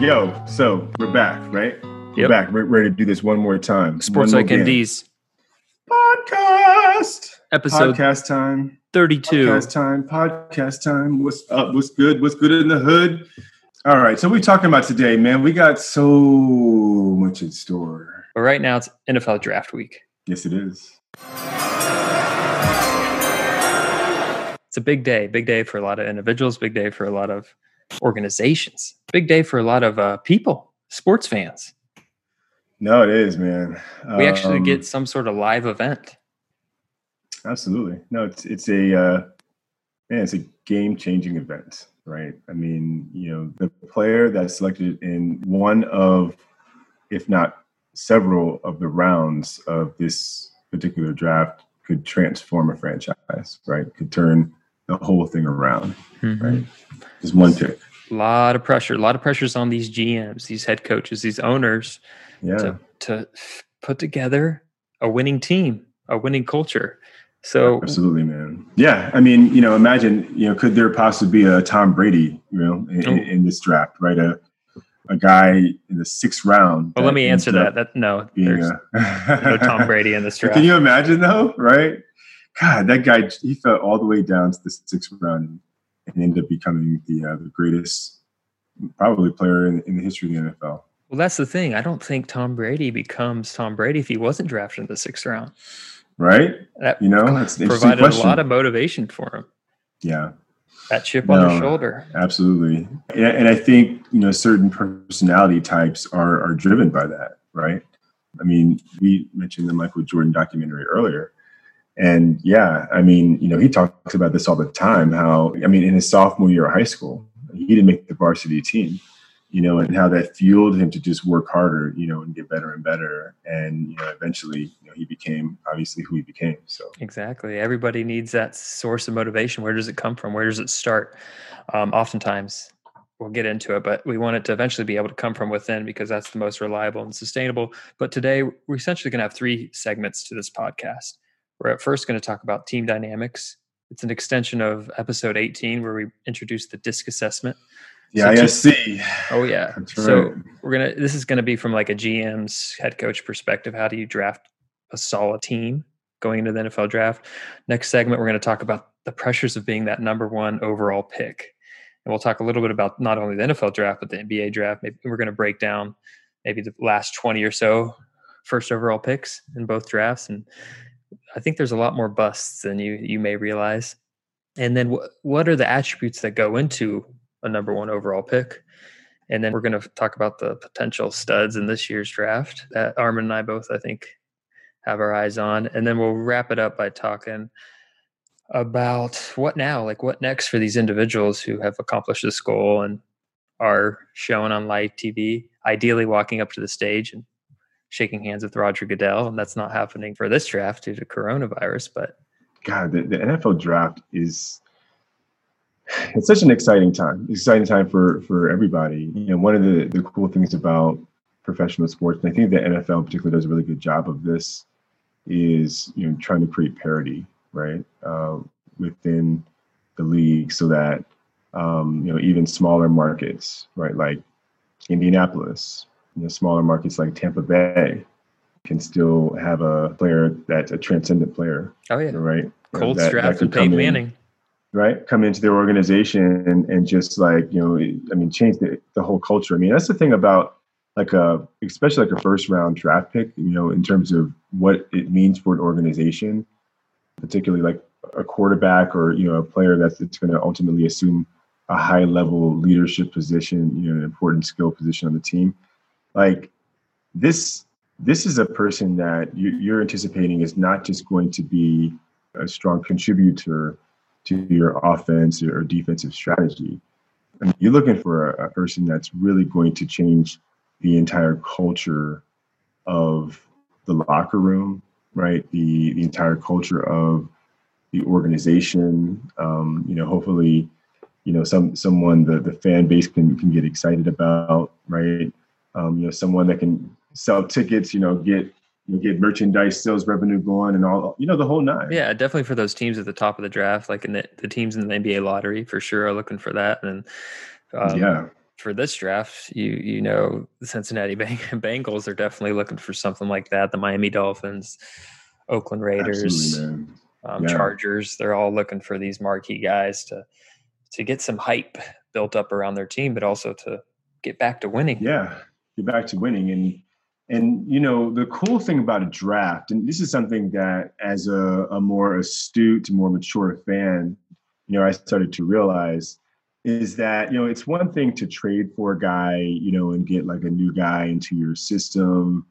Yo, so we're back, right? We're Yep. back. We're ready to do this one more time. Sports Like. MD's podcast. episode Podcast time. 32. Podcast time. Podcast time. What's up? What's good? What's good in the hood? All right. So we're talking about today, man. We got so much in store. But right now it's NFL draft week. Yes, it is. It's a big day, big day for a lot of individuals, big day for a lot of organizations, big day for a lot of uh, people, sports fans. No, it is, man. We actually Um, get some sort of live event. Absolutely. No, it's it's a uh, man, it's a game changing event, right? I mean, you know, the player that's selected in one of, if not several of the rounds of this particular draft could transform a franchise, right? Could turn the whole thing around, right? Just one pick. A lot of pressure, a lot of pressures on these GMs, these head coaches, these owners Yeah. to, to put together a winning team, a winning culture. So Absolutely, man. Yeah, I mean, you know, imagine, you know, could there possibly be a Tom Brady, you know, in, Oh. in this draft, right? A a guy in the sixth round. well, let me answer that. That no, there's a- no Tom Brady in this draft. Can you imagine though? Right? God, that guy he fell all the way down to the sixth round and ended up becoming the uh, the greatest, probably player in, in the history of the NFL. Well, that's the thing. I don't think Tom Brady becomes Tom Brady if he wasn't drafted in the sixth round. Right? That You know, that's provided question. a lot of motivation for him. yeah. That chip on No. his shoulder. Absolutely, and, and I think you know certain personality types are are driven by that, right? I mean, we mentioned the Michael Jordan documentary earlier, and yeah, I mean, you know, he talks about this all the time. How I mean, in his sophomore year of high school, he didn't make the varsity team, you know, and how that fueled him to just work harder, you know, and get better and better, and you know, eventually, you know, he became obviously who he became. So Exactly. Everybody needs that source of motivation. Where does it come from? Where does it start? Um, oftentimes, we'll get into it, but we want it to eventually be able to come from within because that's the most reliable and sustainable. But today, we're essentially going to have three segments to this podcast. We're at first going to talk about team dynamics. It's an extension of episode 18 where we introduce the DISC assessment. yeah, So I to- see. Oh yeah. That's So we're gonna. This is gonna be from like a GM's head coach perspective. How do you draft a solid team going into the NFL draft? Next segment, we're gonna talk about the pressures of being that number one overall pick, and we'll talk a little bit about not only the NFL draft but the NBA draft. Maybe we're gonna break down maybe the last twenty or so first overall picks in both drafts, and I think there's a lot more busts than you you may realize. And then what what are the attributes that go into a number one overall pick? And then we're going to talk about the potential studs in this year's draft that Armin and I both, I think, have our eyes on. And then we'll wrap it up by talking about what now, like what next for these individuals who have accomplished this goal and are shown on live TV, ideally walking up to the stage and shaking hands with Roger Goodell. And that's not happening for this draft due to coronavirus, but God, the, the NFL draft is it's such an exciting time. Exciting time for for everybody. You know, one of the the cool things about professional sports, and I think the NFL in particular does a really good job of this, is you know trying to create parity, right, uh, within the league, so that um, you know even smaller markets, right, like Indianapolis, you know, smaller markets like Tampa Bay, can still have a player that's a transcendent player oh yeah, right? Cold that draft and Peyton in, Manning. right? Come into their organization and, and just like, you know, I mean, change the, the whole culture. I mean, that's the thing about like a, especially like a first round draft pick, you know, in terms of what it means for an organization, particularly like a quarterback or, you know, a player that's, that's going to ultimately assume a high level leadership position, you know, an important skill position on the team. Like this, this is a person that you, you're anticipating is not just going to be a strong contributor to your offense or defensive strategy. I mean, you're looking for a, a person that's really going to change the entire culture of the locker room, right? The the entire culture of the organization. Um, you know, hopefully, you know, some someone the the fan base can can get excited about, right? Um, you know, someone that can sell tickets, you know, get you know, get merchandise sales revenue going and all, you know, the whole nine. Yeah, definitely for those teams at the top of the draft, like in the, the teams in the NBA lottery, for sure are looking for that. And um, yeah, for this draft, you you know the Cincinnati Bengals are definitely looking for something like that. The Miami Dolphins, Oakland Raiders, um, yeah. Chargers, they're all looking for these marquee guys to to get some hype built up around their team, but also to get back to winning. Yeah, get back to winning. And and you know the cool thing about a draft, and this is something that as a, a more astute, more mature fan, you know, I started to realize is that you know it's one thing to trade for a guy you know and get like a new guy into your system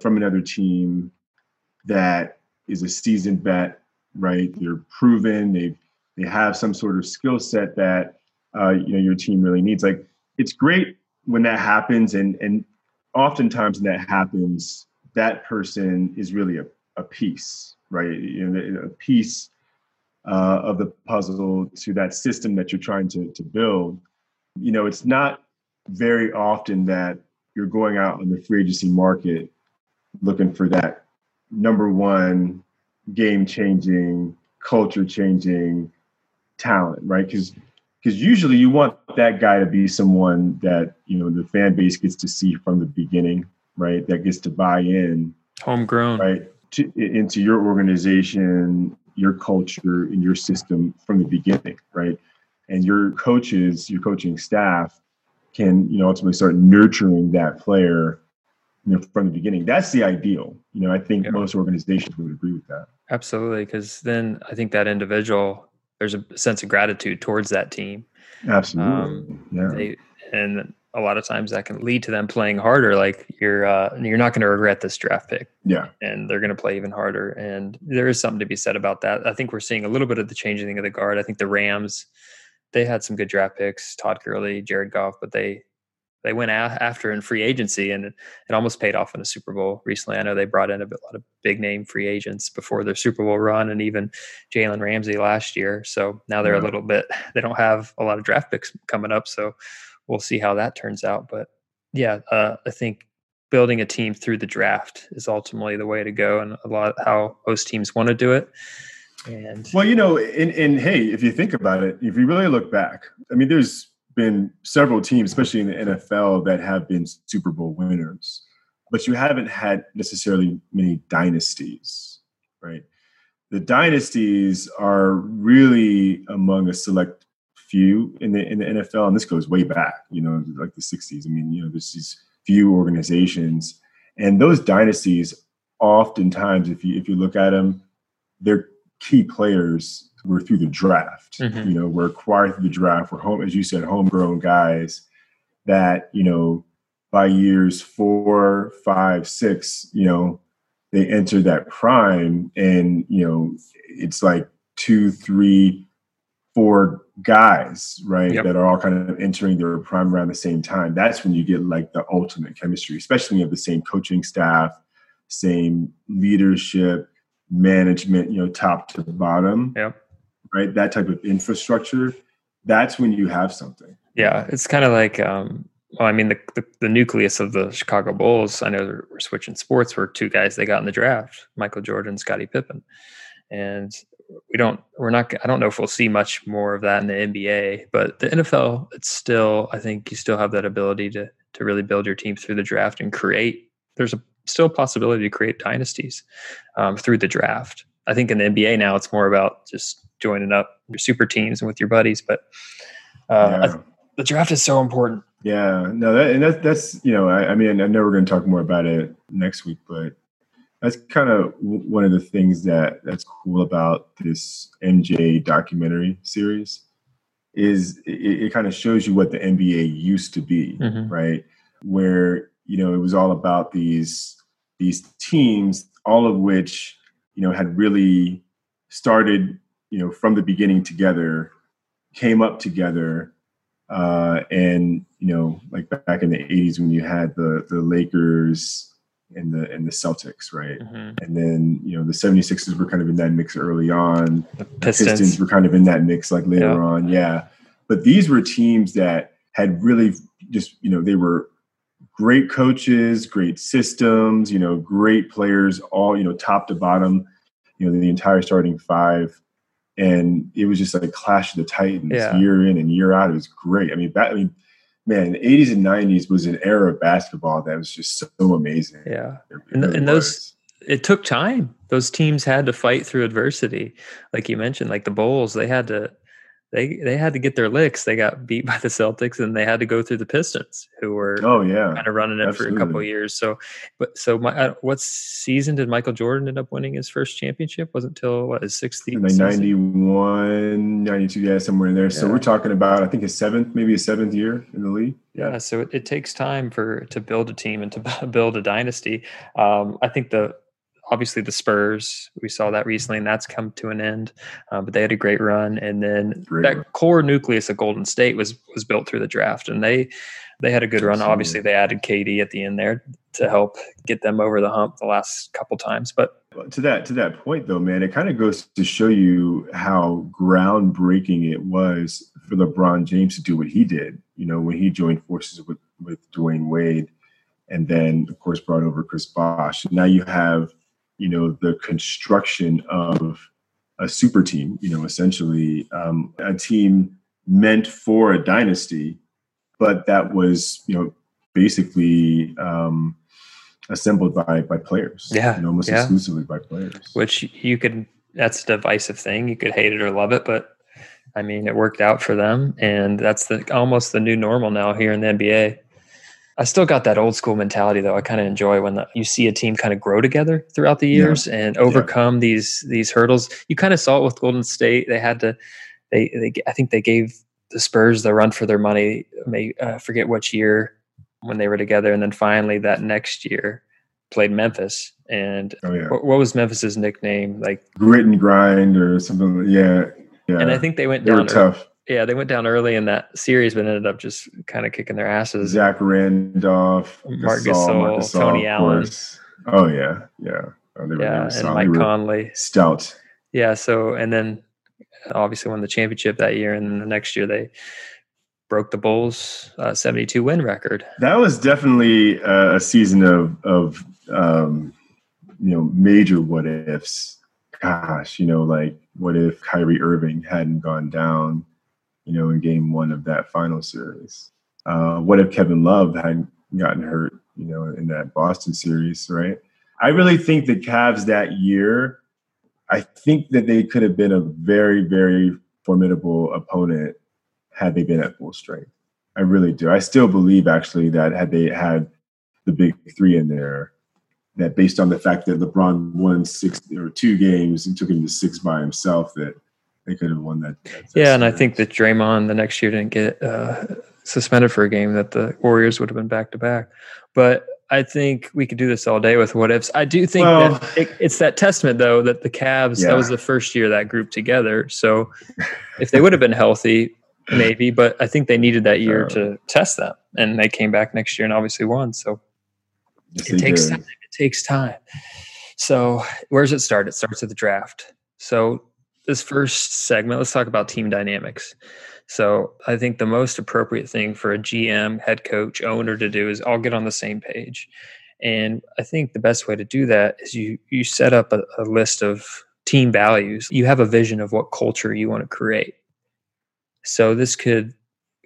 from another team that is a seasoned vet right? They're proven. They they have some sort of skill set that uh, you know your team really needs. Like it's great when that happens and and oftentimes when that happens that person is really a, a piece right you know a piece uh, of the puzzle to that system that you're trying to, to build, you know, it's not very often that you're going out on the free agency market looking for that number one game changing, culture changing talent, right? Because because usually you want that guy to be someone that you know the fan base gets to see from the beginning, right? That gets to buy in, homegrown, right, to, into your organization your culture and your system from the beginning, right? And your coaches, your coaching staff can, you know, ultimately start nurturing that player you know, from the beginning. That's the ideal. You know, I think yeah. most organizations would agree with that. Absolutely. Because then I think that individual, there's a sense of gratitude towards that team. Absolutely. Um, yeah. They, and a lot of times that can lead to them playing harder. Like you're uh, you're not going to regret this draft pick. Yeah, and they're going to play even harder. And there is something to be said about that. I think we're seeing a little bit of the changing of the guard. I think the Rams they had some good draft picks, Todd Gurley, Jared Goff, but they they went after in free agency and it, almost paid off in a Super Bowl recently. I know they brought in a, bit, a lot of big name free agents before their Super Bowl run and even Jalen Ramsey last year. So now they're a little bit, they don't have a lot of draft picks coming up. So we'll see how that turns out. But yeah, uh, I think building a team through the draft is ultimately the way to go, and a lot how most teams want to do it. And well, you know, and, and hey, if you think about it, if you really look back, I mean, there's been several teams, especially in the NFL, that have been Super Bowl winners, but you haven't had necessarily many dynasties, right? The dynasties are really among a select few in the in the NFL, and this goes way back, you know, like the '60s. I mean, you know, there's these few organizations, and those dynasties, oftentimes, if you if you look at them, their key players were through the draft. Mm-hmm. You know, were acquired through the draft. Were home, as you said, homegrown guys that you know by years four, five, six, you know, they enter that prime, and you know, it's like two, three, four guys, right, yep. that are all kind of entering their prime around the same time, that's when you get like the ultimate chemistry, especially have the same coaching staff, same leadership, management, you know, top to bottom. Yep. Right. That type of infrastructure. That's when you have something. Yeah. It's kind of like, um, well, I mean, the, the, the nucleus of the Chicago Bulls, I know we're switching sports, were two guys they got in the draft Michael Jordan, Scottie Pippen. And we don't we're not i don't know if we'll see much more of that in the nba but the nfl it's still i think you still have that ability to to really build your team through the draft and create there's a still a possibility to create dynasties um, through the draft i think in the nba now it's more about just joining up your super teams and with your buddies but uh, yeah. the draft is so important yeah no that, and that's that's you know I, I mean i know we're going to talk more about it next week but that's kind of one of the things that that's cool about this MJ documentary series is it, it kind of shows you what the NBA used to be, mm-hmm. right? Where you know it was all about these these teams, all of which you know had really started you know from the beginning together, came up together, uh, and you know like back in the '80s when you had the the Lakers and the and the Celtics, right? Mm-hmm. And then you know the 76ers were kind of in that mix early on. The Pistons, the Pistons were kind of in that mix like later yeah. on, yeah. But these were teams that had really just you know they were great coaches, great systems, you know, great players, all you know, top to bottom, you know, the entire starting five. And it was just like a clash of the titans yeah. year in and year out. It was great. I mean, that I mean, man, the 80s and 90s was an era of basketball that was just so amazing. Yeah. and, and those, it took time. Those teams had to fight through adversity. Like you mentioned, like the Bulls, they had to, they they had to get their licks. They got beat by the Celtics, and they had to go through the Pistons, who were oh yeah kind of running it Absolutely. for a couple of years. So, but so my uh, what season did Michael Jordan end up winning his first championship? Wasn't until what his sixth like 91, 92, yeah, somewhere in there. Yeah. So we're talking about I think his seventh, maybe his seventh year in the league. Yeah, yeah so it, it takes time for to build a team and to build a dynasty. Um, I think the obviously the Spurs. We saw that recently, and that's come to an end. Uh, but they had a great run, and then great that run. core nucleus of Golden State was was built through the draft, and they they had a good run. Absolutely. Obviously, they added KD at the end there to help get them over the hump the last couple times. But to that to that point, though, man, it kind of goes to show you how groundbreaking it was for LeBron James to do what he did. You know, when he joined forces with with Dwyane Wade, and then of course brought over Chris Bosh. Now you have you know the construction of a super team you know essentially um, a team meant for a dynasty but that was you know basically um, assembled by by players yeah you know, almost yeah. exclusively by players. Which you could that's a divisive thing. You could hate it or love it but i mean it worked out for them and that's the almost the new normal now here in the nba I still got that old school mentality though. I kind of enjoy when the, you see a team kind of grow together throughout the years yeah. and overcome yeah. these these hurdles. You kind of saw it with Golden State. They had to they they I think they gave the Spurs the run for their money. May uh, forget which year when they were together, and then finally that next year played Memphis. And oh, yeah. what, what, was Memphis's nickname? Like grit and grind or something. Yeah, yeah. And I think they went they down. tough yeah, they went down early in that series, but ended up just kind of kicking their asses. Zach Randolph, Marc Gasol, Gasol Tony Allen. Oh yeah, yeah. Oh, were, yeah, and Mike Conley. Stout. Yeah. So, and then obviously won the championship that year, and then the next year they broke the Bulls' uh, 72 win record. That was definitely a season of of um, you know major what ifs. Gosh, you know, like what if Kyrie Irving hadn't gone down? You know, in game one of that final series. Uh, what if Kevin Love hadn't gotten hurt, you know, in that Boston series, right? I really think the Cavs that year, I think that they could have been a very, very formidable opponent had they been at full strength. I really do. I still believe actually that had they had the big three in there, that based on the fact that LeBron won six or two games and took him to six by himself, that they could have won that. that yeah, and I think that Draymond the next year didn't get uh, suspended for a game that the Warriors would have been back to back. But I think we could do this all day with what ifs. I do think well, that it, it's that testament though that the Cavs yeah. that was the first year that group together. So if they would have been healthy, maybe, but I think they needed that year to test them, and they came back next year and obviously won. So yes, it takes did. time. It takes time. So where does it start? It starts at the draft. So this first segment, let's talk about team dynamics. So I think the most appropriate thing for a GM, head coach, owner to do is all get on the same page. And I think the best way to do that is you you set up a, a list of team values. You have a vision of what culture you want to create. So this could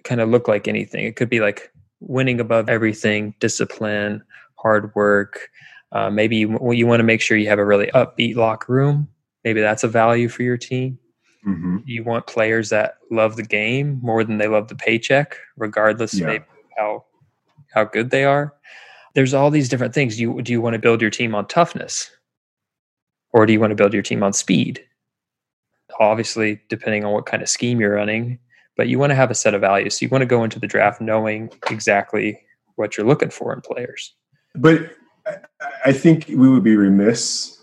kind of look like anything. It could be like winning above everything, discipline, hard work. Uh, maybe you, you want to make sure you have a really upbeat locker room maybe that's a value for your team. Mm-hmm. You want players that love the game more than they love the paycheck, regardless yeah. of how how good they are. There's all these different things. You do you want to build your team on toughness, or do you want to build your team on speed? Obviously, depending on what kind of scheme you're running, but you want to have a set of values. So you want to go into the draft knowing exactly what you're looking for in players. But I think we would be remiss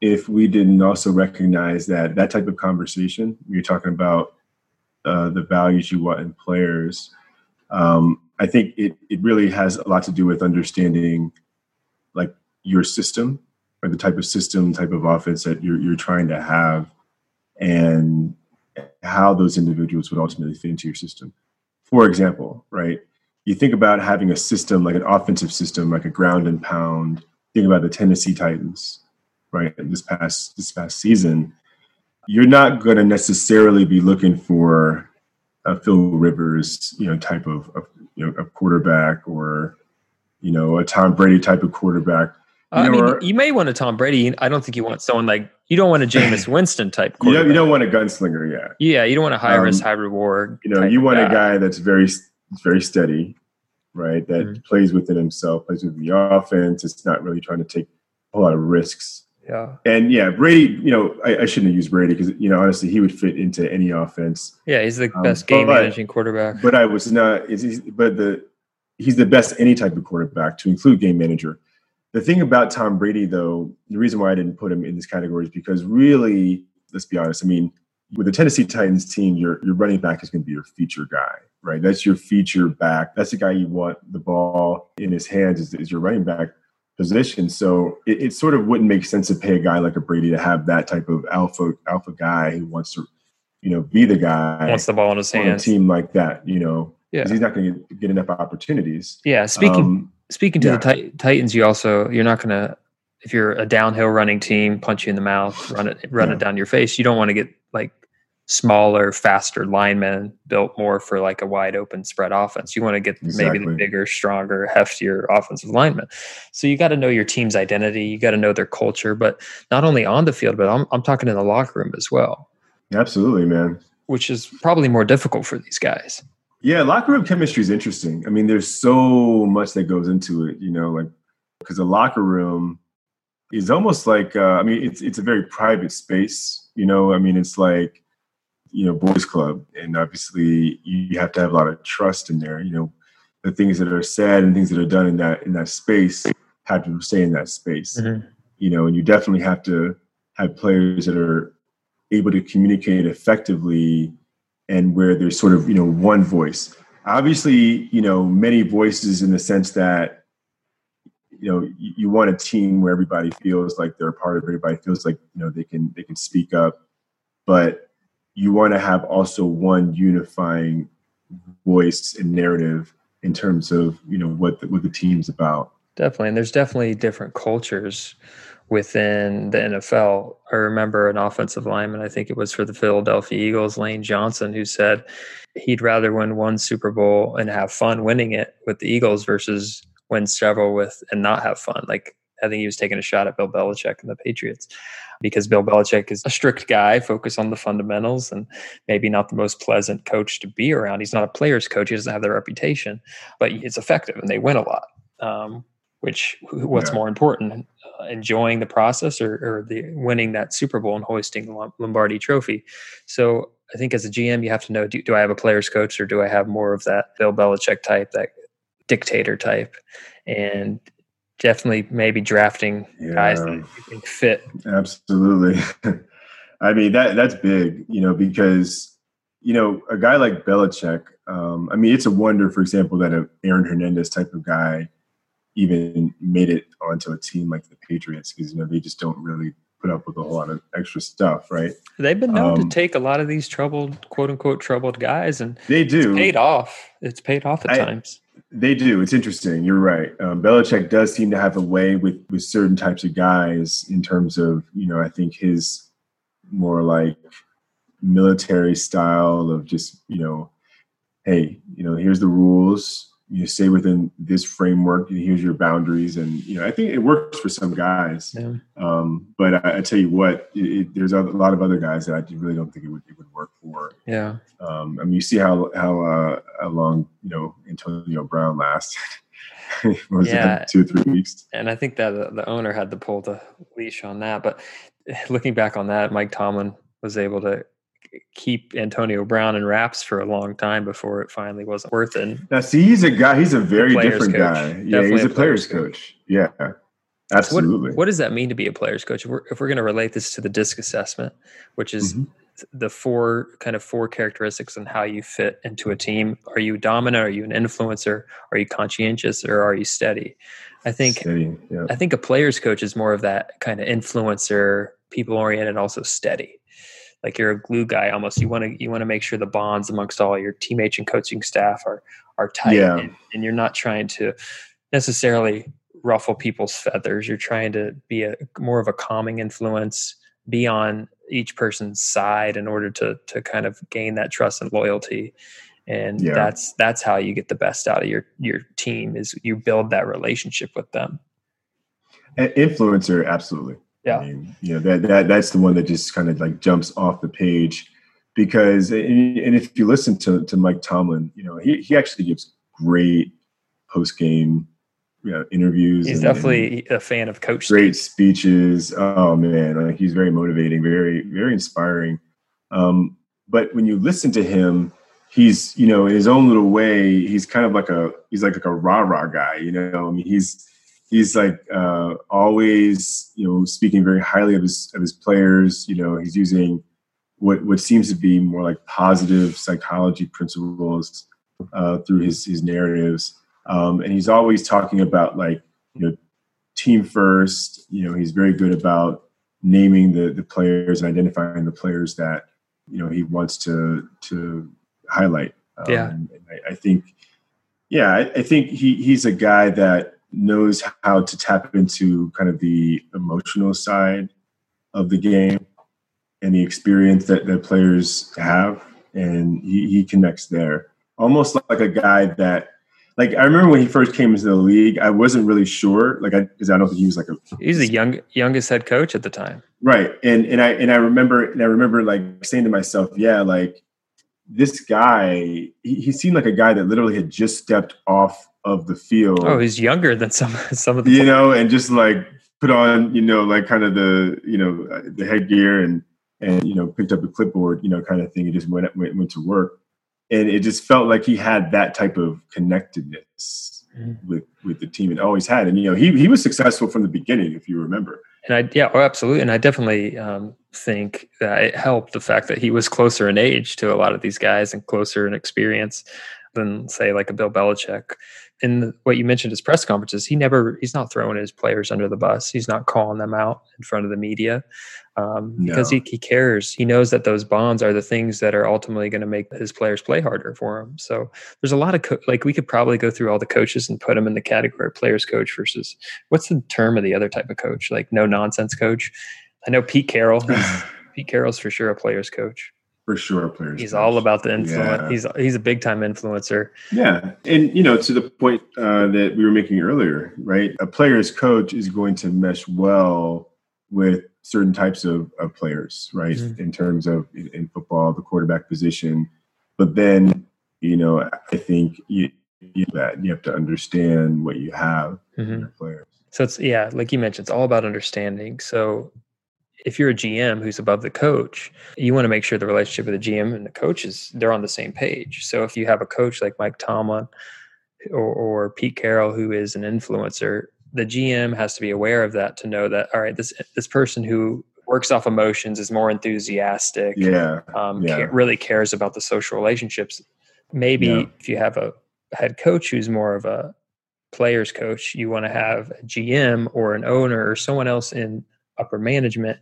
if we didn't also recognize that that type of conversation, you're talking about uh, the values you want in players. Um, I think it, it really has a lot to do with understanding like your system or the type of system, type of offense that you're, you're trying to have and how those individuals would ultimately fit into your system. For example, right? You think about having a system like an offensive system, like a ground and pound. Think about the Tennessee Titans right this past this past season, you're not going to necessarily be looking for a Phil Rivers, you know, type of, of you know a quarterback or you know a Tom Brady type of quarterback. You I mean, or, you may want a Tom Brady. I don't think you want someone like you don't want a Jameis Winston type. You don't, you don't want a gunslinger, yeah. Yeah, you don't want a high um, risk, high reward. You know, you want guy. a guy that's very, very steady, right? That mm-hmm. plays within himself, plays with the offense. It's not really trying to take a lot of risks. Yeah. And yeah, Brady, you know, I, I shouldn't have used Brady because, you know, honestly, he would fit into any offense. Yeah, he's the um, best um, game managing quarterback. But I was not, is but the, he's the best any type of quarterback to include game manager. The thing about Tom Brady, though, the reason why I didn't put him in this category is because really, let's be honest. I mean, with the Tennessee Titans team, your your running back is going to be your feature guy, right? That's your feature back. That's the guy you want the ball in his hands is, is your running back position. So it, it, sort of wouldn't make sense to pay a guy like a Brady to have that type of alpha alpha guy who wants to, you know, be the guy wants the ball in his hands. On a team like that, you know, yeah, he's not going to get enough opportunities. Yeah. Speaking um, speaking to yeah. the Titans, you also you're not going to if you're a downhill running team, punch you in the mouth, run it run yeah. it down your face. You don't want to get like smaller, faster linemen built more for like a wide open spread offense. You want to get exactly. maybe the bigger, stronger, heftier offensive linemen. So you got to know your team's identity. You got to know their culture, but not only on the field, but I'm, I'm talking in the locker room as well. Absolutely, man. Which is probably more difficult for these guys. Yeah, locker room chemistry is interesting. I mean, there's so much that goes into it, you know, like because the locker room is almost like uh, I mean, it's it's a very private space, you know. I mean, it's like you know, boys club, and obviously you have to have a lot of trust in there. You know, the things that are said and things that are done in that in that space have to stay in that space. Mm-hmm. You know, and you definitely have to have players that are able to communicate effectively and where there's sort of you know one voice obviously you know many voices in the sense that you know you, you, want a team where everybody feels like they're a part of everybody feels like you know they can they can speak up but you want to have also one unifying voice and narrative in terms of you know what the, what the team's about definitely and there's definitely different cultures within the NFL. I remember an offensive lineman, I think it was for the Philadelphia Eagles, Lane Johnson, who said he'd rather win one Super Bowl and have fun winning it with the Eagles versus win several with and not have fun. Like I think he was taking a shot at Bill Belichick and the Patriots because Bill Belichick is a strict guy, focused on the fundamentals, and maybe not the most pleasant coach to be around. He's not a player's coach; he doesn't have the reputation, but it's effective and they win a lot. Um, which what's yeah. more important uh, enjoying the process or, or, the winning that super bowl and hoisting the lombardi trophy so i think as a gm you have to know do, do i have a players coach or do i have more of that bill belichick type that dictator type and definitely maybe drafting yeah. guys that you think fit absolutely i mean that that's big you know because you know a guy like belichick um, i mean it's a wonder for example that an aaron hernandez type of guy even made it onto a team like the Patriots because you know they just don't really put up with a whole lot of extra stuff, right? They've been known um, to take a lot of these troubled, quote unquote, troubled guys, and they do it's paid off. It's paid off at I, times. They do. It's interesting. You're right. Um, Belichick does seem to have a way with with certain types of guys in terms of you know I think his more like military style of just you know, hey, you know, here's the rules you stay within this framework and here's your boundaries and you know i think it works for some guys. Yeah. um, but I, I, tell you what it, it, there's a lot of other guys that i really don't think it would, it would work for. Yeah. Um, i mean you see how how, uh, how long you know antonio brown lasted yeah. two or three weeks? And i think that the owner had to pull the leash on that but looking back on that mike tomlin was able to keep Antonio Brown in wraps for a long time before it finally wasn't worth it. Now, see, he's a guy. He's a very a different coach. guy. Yeah, he's a, player's, player's coach. coach. Yeah, absolutely. What, what, does that mean to be a player's coach? If we're, we're going to relate this to the DISC assessment, which is mm-hmm. the four kind of four characteristics and how you fit into a team. Are you dominant? Are you an influencer? Are you conscientious? Or are you steady? I think steady, yeah. I think a player's coach is more of that kind of influencer, people oriented, also steady like you're a glue guy almost. You want to you want to make sure the bonds amongst all your teammates and coaching staff are are tight, yeah. and, and you're not trying to necessarily ruffle people's feathers. You're trying to be a more of a calming influence, be on each person's side in order to to kind of gain that trust and loyalty. and Yeah. that's that's how you get the best out of your your team is you build that relationship with them. An influencer, absolutely. Yeah. I mean, you know that that that's the one that just kind of like jumps off the page because and and if you listen to to Mike Tomlin, you know he he actually gives great post game you know, interviews. He's and- and definitely a fan of Coach great Steve. speeches. Oh man, like he's very motivating, very very inspiring. Um, but when you listen to him, he's you know in his own little way, he's kind of like a he's like, like a rah rah guy. You know, I mean he's he's like uh, always you know speaking very highly of his of his players. You know, he's using what what seems to be more like positive psychology principles uh, through his his narratives, um, and he's always talking about like you know team first. You know, he's very good about naming the the players and identifying the players that you know he wants to to highlight. Um, Yeah. I, I think, yeah, I, I think he he's a guy that knows how to tap into kind of the emotional side of the game and the experience that the players have, and he, he connects there. Almost like a guy that, like I remember when he first came into the league, I wasn't really sure, like I because I don't think he was like a He's the young youngest head coach at the time. right, and and I and I remember and I remember like saying to myself, yeah, like this guy, he, he seemed like a guy that literally had just stepped off of the field. Oh, he's younger than some some of the you know, and just like put on, you know, like kind of the, you know, the headgear and and you know picked up a clipboard, you know, kind of thing, and just went went, went to work, and it just felt like he had that type of connectedness Mhm. with with the team, and always had, and you know, he he was successful from the beginning, if you remember. And I, yeah, oh, absolutely. And I definitely um, think that it helped the fact that he was closer in age to a lot of these guys and closer in experience than, say, like a Bill Belichick. In what you mentioned his press conferences, he never, he's not throwing his players under the bus. He's not calling them out in front of the media um, because he, he cares. He knows that those bonds are the things that are ultimately going to make his players play harder for him. So there's a lot of, co- like, we could probably go through all the coaches and put them in the category of players coach versus what's the term of the other type of coach? Like no nonsense coach. I know Pete Carroll. Pete Carroll's for sure a player's coach. For sure, players. He's all about the influence. Yeah. He's he's a big time influencer. Yeah, and you know, to the point uh, that we were making earlier, right? A player's coach is going to mesh well with certain types of, of players, right? Mhm. In terms of in, in football, the quarterback position, but then you know, I think you, you that you have to understand what you have in Mhm. your players. So it's yeah, like you mentioned, it's all about understanding. So if you're a GM who's above the coach, you want to make sure the relationship with the GM and the coach is they're on the same page. So if you have a coach like Mike Tomlin or, or Pete Carroll who is an influencer, the GM has to be aware of that to know that all right, this this person who works off emotions is more enthusiastic. Yeah, um, Yeah. really cares about the social relationships. Maybe Yeah. if you have a head coach who's more of a players coach, you want to have a GM or an owner or someone else in upper management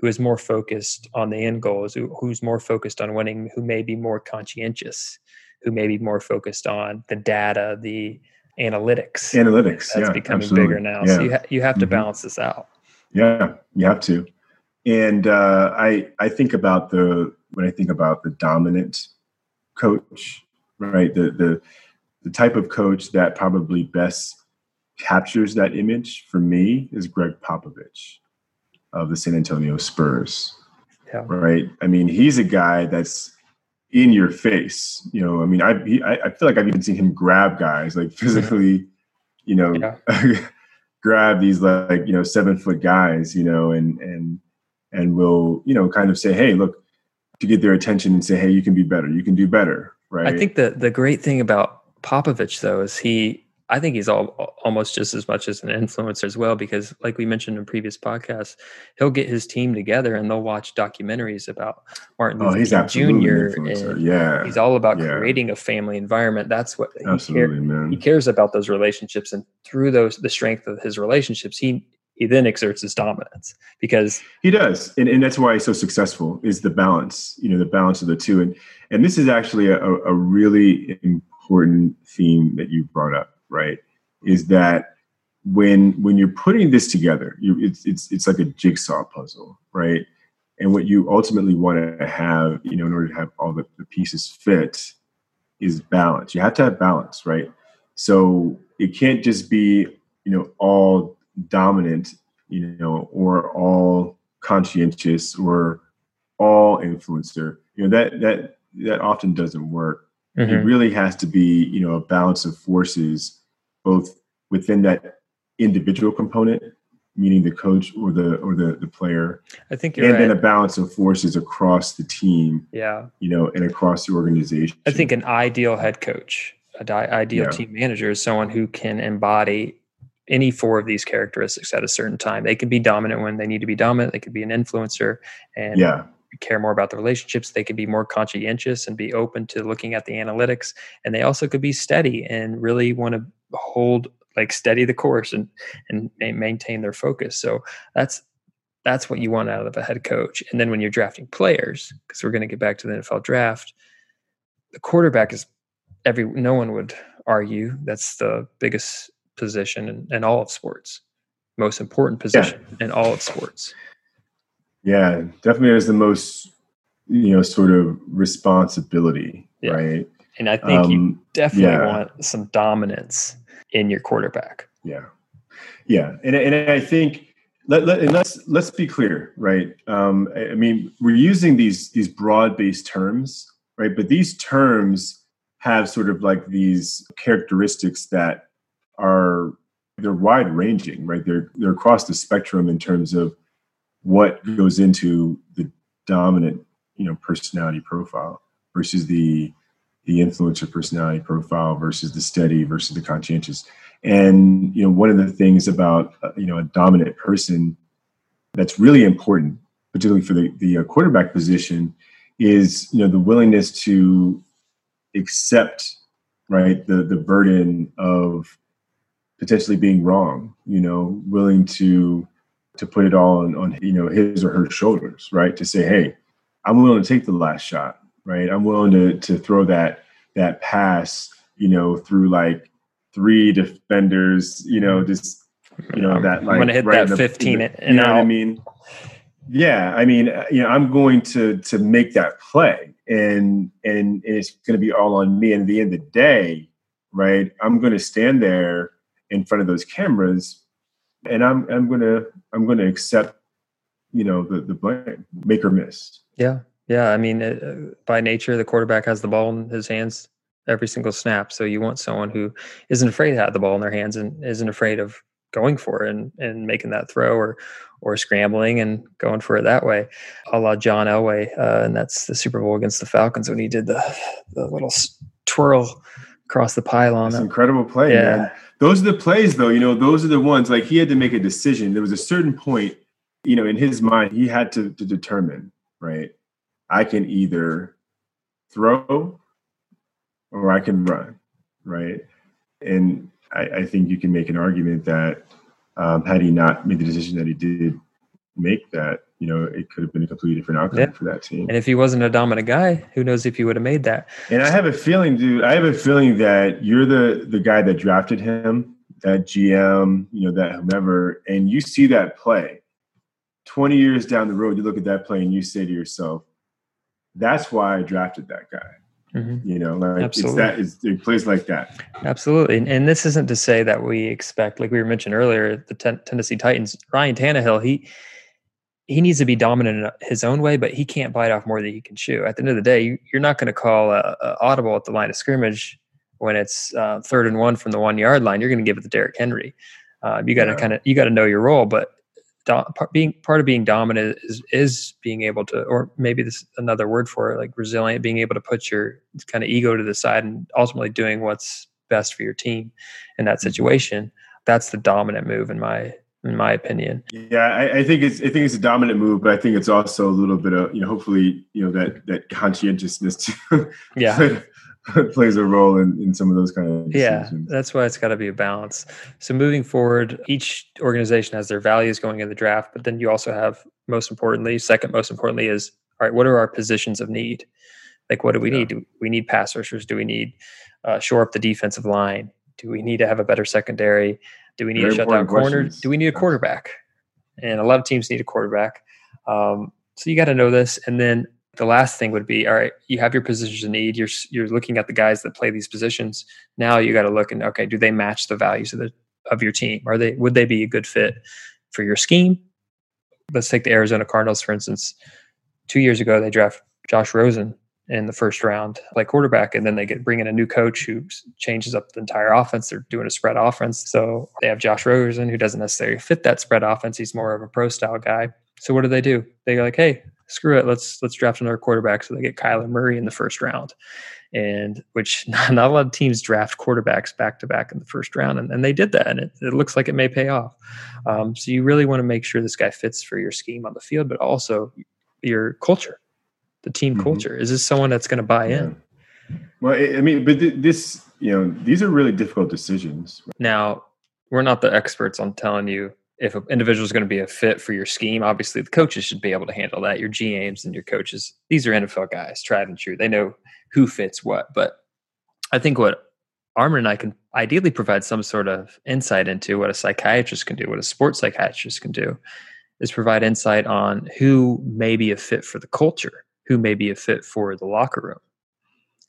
who is more focused on the end goals, who, who's more focused on winning, who may be more conscientious, who may be more focused on the data, the analytics. analytics. That's yeah, becoming absolutely. bigger now. Yeah. So you, ha- you have to Mhm. balance this out. Yeah, you have to. And uh, I I think about the when I think about the dominant coach, right? The the the type of coach that probably best captures that image for me is Gregg Popovich of the San Antonio Spurs. Yeah. Right. I mean, he's a guy that's in your face. You know, I mean, I he, I I feel like I've even seen him grab guys like mm-hmm. physically, you know, Yeah. grab these like you know seven foot guys, you know, and and and will you know kind of say, hey, look, to get their attention and say, hey, you can be better, you can do better, right? I think the the great thing about Popovich though is he I think he's all almost just as much as an influencer as well because like we mentioned in previous podcasts, he'll get his team together and they'll watch documentaries about Martin oh, Luther he's King Jr. yeah, he's all about Yeah. creating a family environment. That's what he, care, absolutely, he man. cares about those relationships and through those the strength of his relationships, he he then exerts his dominance because He does, and, and that's why he's so successful. Is the balance, you know, the balance of the two, and and this is actually a, a really important theme that you brought up, right? Is that when when you're putting this together, you it's it's it's like a jigsaw puzzle, right? And what you ultimately want to have, you know, in order to have all the, the pieces fit, is balance. You have to have balance, right? So it can't just be, you know, all dominant, you know, or all conscientious or all influencer. You know, that that that often doesn't work. Mm-hmm. It really has to be, you know, a balance of forces, both within that individual component, meaning the coach or the or the the player. I think and right. then a balance of forces across the team. Yeah, you know, and across the organization. I think an ideal head coach, a di- ideal yeah. team manager, is someone who can embody any four of these characteristics at a certain time. They can be dominant when they need to be dominant. They could be an influencer and yeah care more about the relationships. They could be more conscientious and be open to looking at the analytics. And they also could be steady and really want to hold like steady the course and and maintain their focus. So that's that's what you want out of a head coach. And then when you're drafting players, because we're going to get back to the NFL draft, the quarterback is every no one would argue that's the biggest position in, in all of sports, most important position yeah. in all of sports. Yeah, definitely has the most, you know, sort of responsibility, yeah. right? And I think um, you definitely yeah. want some dominance in your quarterback. Yeah, yeah, and and I think let, let and let's let's be clear, right? Um, I mean, we're using these these broad based terms, right? But these terms have sort of like these characteristics that are they're wide ranging, right? They're they're across the spectrum in terms of what goes into the dominant you know personality profile versus the the influencer personality profile versus the steady versus the conscientious. And you know one of the things about uh, you know a dominant person that's really important particularly for the, the uh, quarterback position is you know the willingness to accept right the the burden of potentially being wrong you know willing to to put it all on, on you know his or her shoulders, right? To say, hey, I'm willing to take the last shot, right? I'm willing to to throw that that pass, you know, through like three defenders, you know, just you know that like I'm gonna hit right that 15 the, and you know what I mean? Yeah, I mean, you know, I'm going to to make that play, and and, and it's going to be all on me. And at the end of the day, right, I'm going to stand there in front of those cameras and I'm I'm gonna I'm gonna accept, you know, the the blame, make or miss. Yeah, yeah. I mean, uh, by nature, the quarterback has the ball in his hands every single snap. So you want someone who isn't afraid to have the ball in their hands and isn't afraid of going for it and, and making that throw or or scrambling and going for it that way, a la John Elway, uh, and that's the Super Bowl against the Falcons when he did the the little twirl across the pylon. That's an incredible play, yeah. man. Those are the plays, though. You know, those are the ones like he had to make a decision. There was a certain point, you know, in his mind, he had to, to determine, right? I can either throw or I can run, right? And I, I think you can make an argument that um, had he not made the decision that he did make that, you know, it could have been a completely different outcome yeah. for that team. And if he wasn't a dominant guy, who knows if he would have made that. And I have a feeling, dude, I have a feeling that you're the the guy that drafted him, that GM, you know, that whomever, and you see that play. 20 years down the road, you look at that play and you say to yourself, that's why I drafted that guy. Mm-hmm. You know, like Absolutely. it's that it's, it plays like that. Absolutely, and, and, this isn't to say that we expect, like we were mentioned earlier, the ten- Tennessee Titans. Ryan Tannehill, he he needs to be dominant in his own way, but he can't bite off more than he can chew. At the end of the day, you're not going to call a, a, audible at the line of scrimmage when it's uh, third and one from the one yard line. You're going to give it to Derrick Henry. Uh, you got to yeah. kind of you got to know your role, but do, being part of being dominant is is being able to, or maybe this another word for it, like resilient, being able to put your kind of ego to the side and ultimately doing what's best for your team in that mm-hmm. situation. That's the dominant move in my in my opinion. Yeah, I, I, think it's I think it's a dominant move, but I think it's also a little bit of you know hopefully you know that that conscientiousness too. yeah. plays a role in, in some of those kind of decisions. yeah that's why it's got to be a balance so moving forward each organization has their values going in the draft but then you also have most importantly second most importantly is all right what are our positions of need like what do we yeah. need do we need pass rushers do we need uh, shore up the defensive line do we need to have a better secondary do we need Very a shutdown corner? Do we need a quarterback? And a lot of teams need a quarterback. Um, so you got to know this. And then The last thing would be all right, you have your positions of need. You're you're looking at the guys that play these positions. Now you got to look and okay, do they match the values of the of your team? Are they would they be a good fit for your scheme? Let's take the Arizona Cardinals for instance. Two years ago, they draft Josh Rosen in the first round, like quarterback, and then they get bring in a new coach who changes up the entire offense. They're doing a spread offense, so they have Josh Rosen who doesn't necessarily fit that spread offense. He's more of a pro style guy. So what do they do? They're like, hey, screw it, let's let's draft another quarterback. So they get Kyler Murray in the first round, and which not, not a lot of teams draft quarterbacks back to back in the first round, and, and they did that, and it, it looks like it may pay off. Um, so you really want to make sure this guy fits for your scheme on the field, but also your culture the team mm-hmm. culture? Is this someone that's going to buy yeah. in? Well, I mean, but this, you know, these are really difficult decisions. Now, we're not the experts on telling you if an individual is going to be a fit for your scheme. Obviously, the coaches should be able to handle that. Your GMs and your coaches, these are NFL guys, tried and true. They know who fits what. But I think what Armin and I can ideally provide some sort of insight into what a psychiatrist can do, what a sports psychiatrist can do, is provide insight on who may be a fit for the culture who may be a fit for the locker room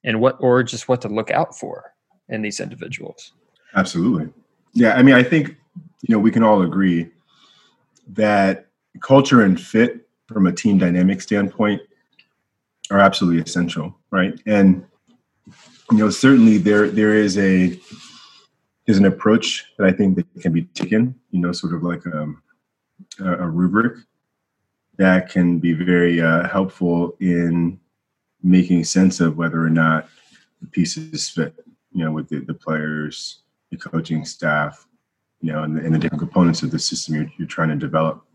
and what or just what to look out for in these individuals. Absolutely. Yeah i mean i think you know we can all agree that culture and fit from a team dynamic standpoint are absolutely essential right? And you know certainly there there is a is an approach that i think that can be taken you know sort of like um, a, a rubric that can be very uh, helpful in making sense of whether or not the pieces fit, you know, with the, the players, the coaching staff, you know, and the, and the, different components of the system you're, you're trying to develop.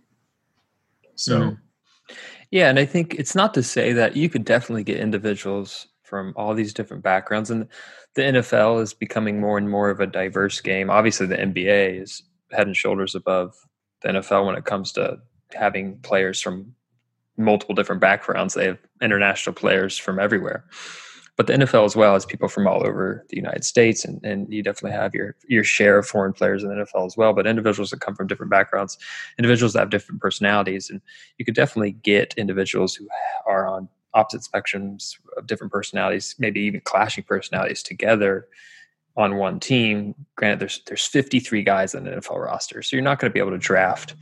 So, mm-hmm. yeah, and I think it's not to say that you could definitely get individuals from all these different backgrounds, and the NFL is becoming more and more of a diverse game. Obviously, the NBA is head and shoulders above the NFL when it comes to having players from multiple different backgrounds. They have international players from everywhere. But the NFL as well has people from all over the United States, and, and you definitely have your your share of foreign players in the NFL as well. But individuals that come from different backgrounds, individuals that have different personalities, and you could definitely get individuals who are on opposite spectrums of different personalities, maybe even clashing personalities together on one team. Granted, there's there's 53 guys on the NFL roster, so you're not going to be able to draft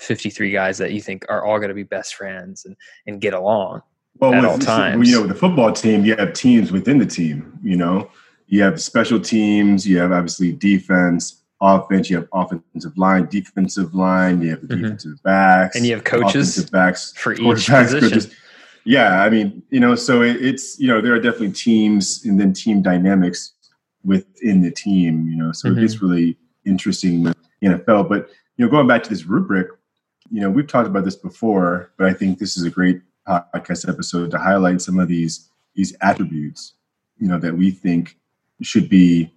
53 guys that you think are all going to be best friends and, and get along well, at with, all times. You know, with the football team, you have teams within the team. You know, you have special teams, you have obviously defense, offense, you have offensive line, defensive line, you have the mm-hmm. defensive backs, and you have coaches backs for each position. Coaches. Yeah, I mean, you know, so it, it's you know there are definitely teams and then team dynamics within the team. You know, so mm-hmm. it gets really interesting with NFL. But you know, going back to this rubric, you know, we've talked about this before, but I think this is a great podcast episode to highlight some of these these attributes, you know, that we think should be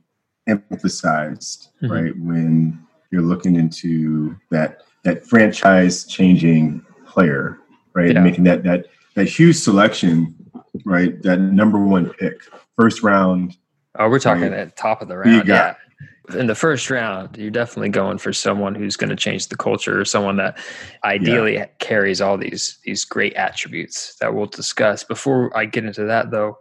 emphasized, mm-hmm. right? When you're looking into that that franchise changing player, right? Yeah. Making that that that huge selection, right? That number one pick, first round. Oh, we're talking right? at top of the round. Yeah in the first round, you're definitely going for someone who's going to change the culture, or someone that ideally yeah. carries all these these great attributes that we'll discuss. Before I get into that, though,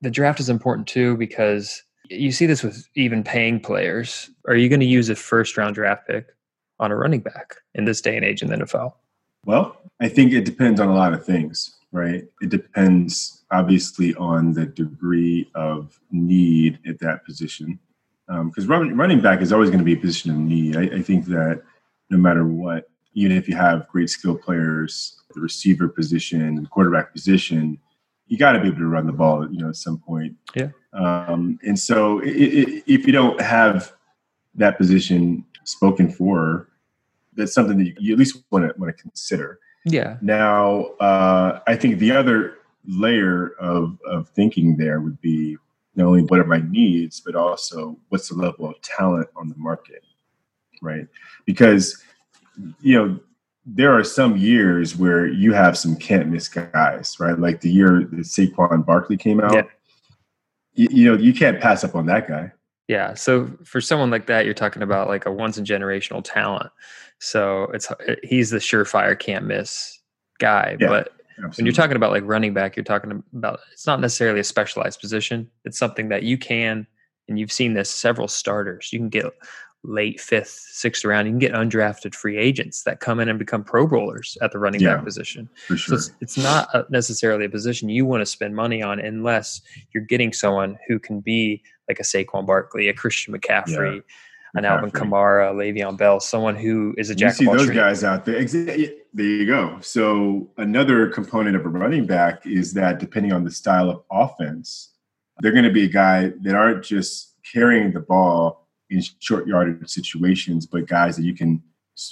the draft is important too because you see this with even paying players. Are you going to use a first round draft pick on a running back in this day and age in the NFL? Well, I think it depends on a lot of things, right? It depends obviously on the degree of need at that position because um, running, running back is always going to be a position of need. I, I, think that no matter what, even if you have great skill players, the receiver position, quarterback position, you got to be able to run the ball, you know, at some point. Yeah. Um, and so it, it, if you don't have that position spoken for, that's something that you, you at least want to want to consider. Yeah. Now, uh, I think the other layer of of thinking there would be not only what are my needs, but also what's the level of talent on the market, right? Because you know there are some years where you have some can't miss guys, right? Like the year that Saquon Barkley came out, yeah. you, you know you can't pass up on that guy. Yeah. So for someone like that, you're talking about like a once in generational talent. So it's he's the surefire can't miss guy. Yeah. But Absolutely. When you're talking about like running back, you're talking about it's not necessarily a specialized position. It's something that you can, and you've seen this several starters. You can get late fifth, sixth round. You can get undrafted free agents that come in and become Pro Bowlers at the running yeah, back position. Sure. So it's, it's not a, necessarily a position you want to spend money on unless you're getting someone who can be like a Saquon Barkley, a Christian McCaffrey. Yeah an Alvin Kamara, Le'Veon Bell, someone who is a jack. You see those guys out there. There you go. So another component of a running back is that depending on the style of offense, they're going to be a guy that aren't just carrying the ball in short yardage situations, but guys that you can,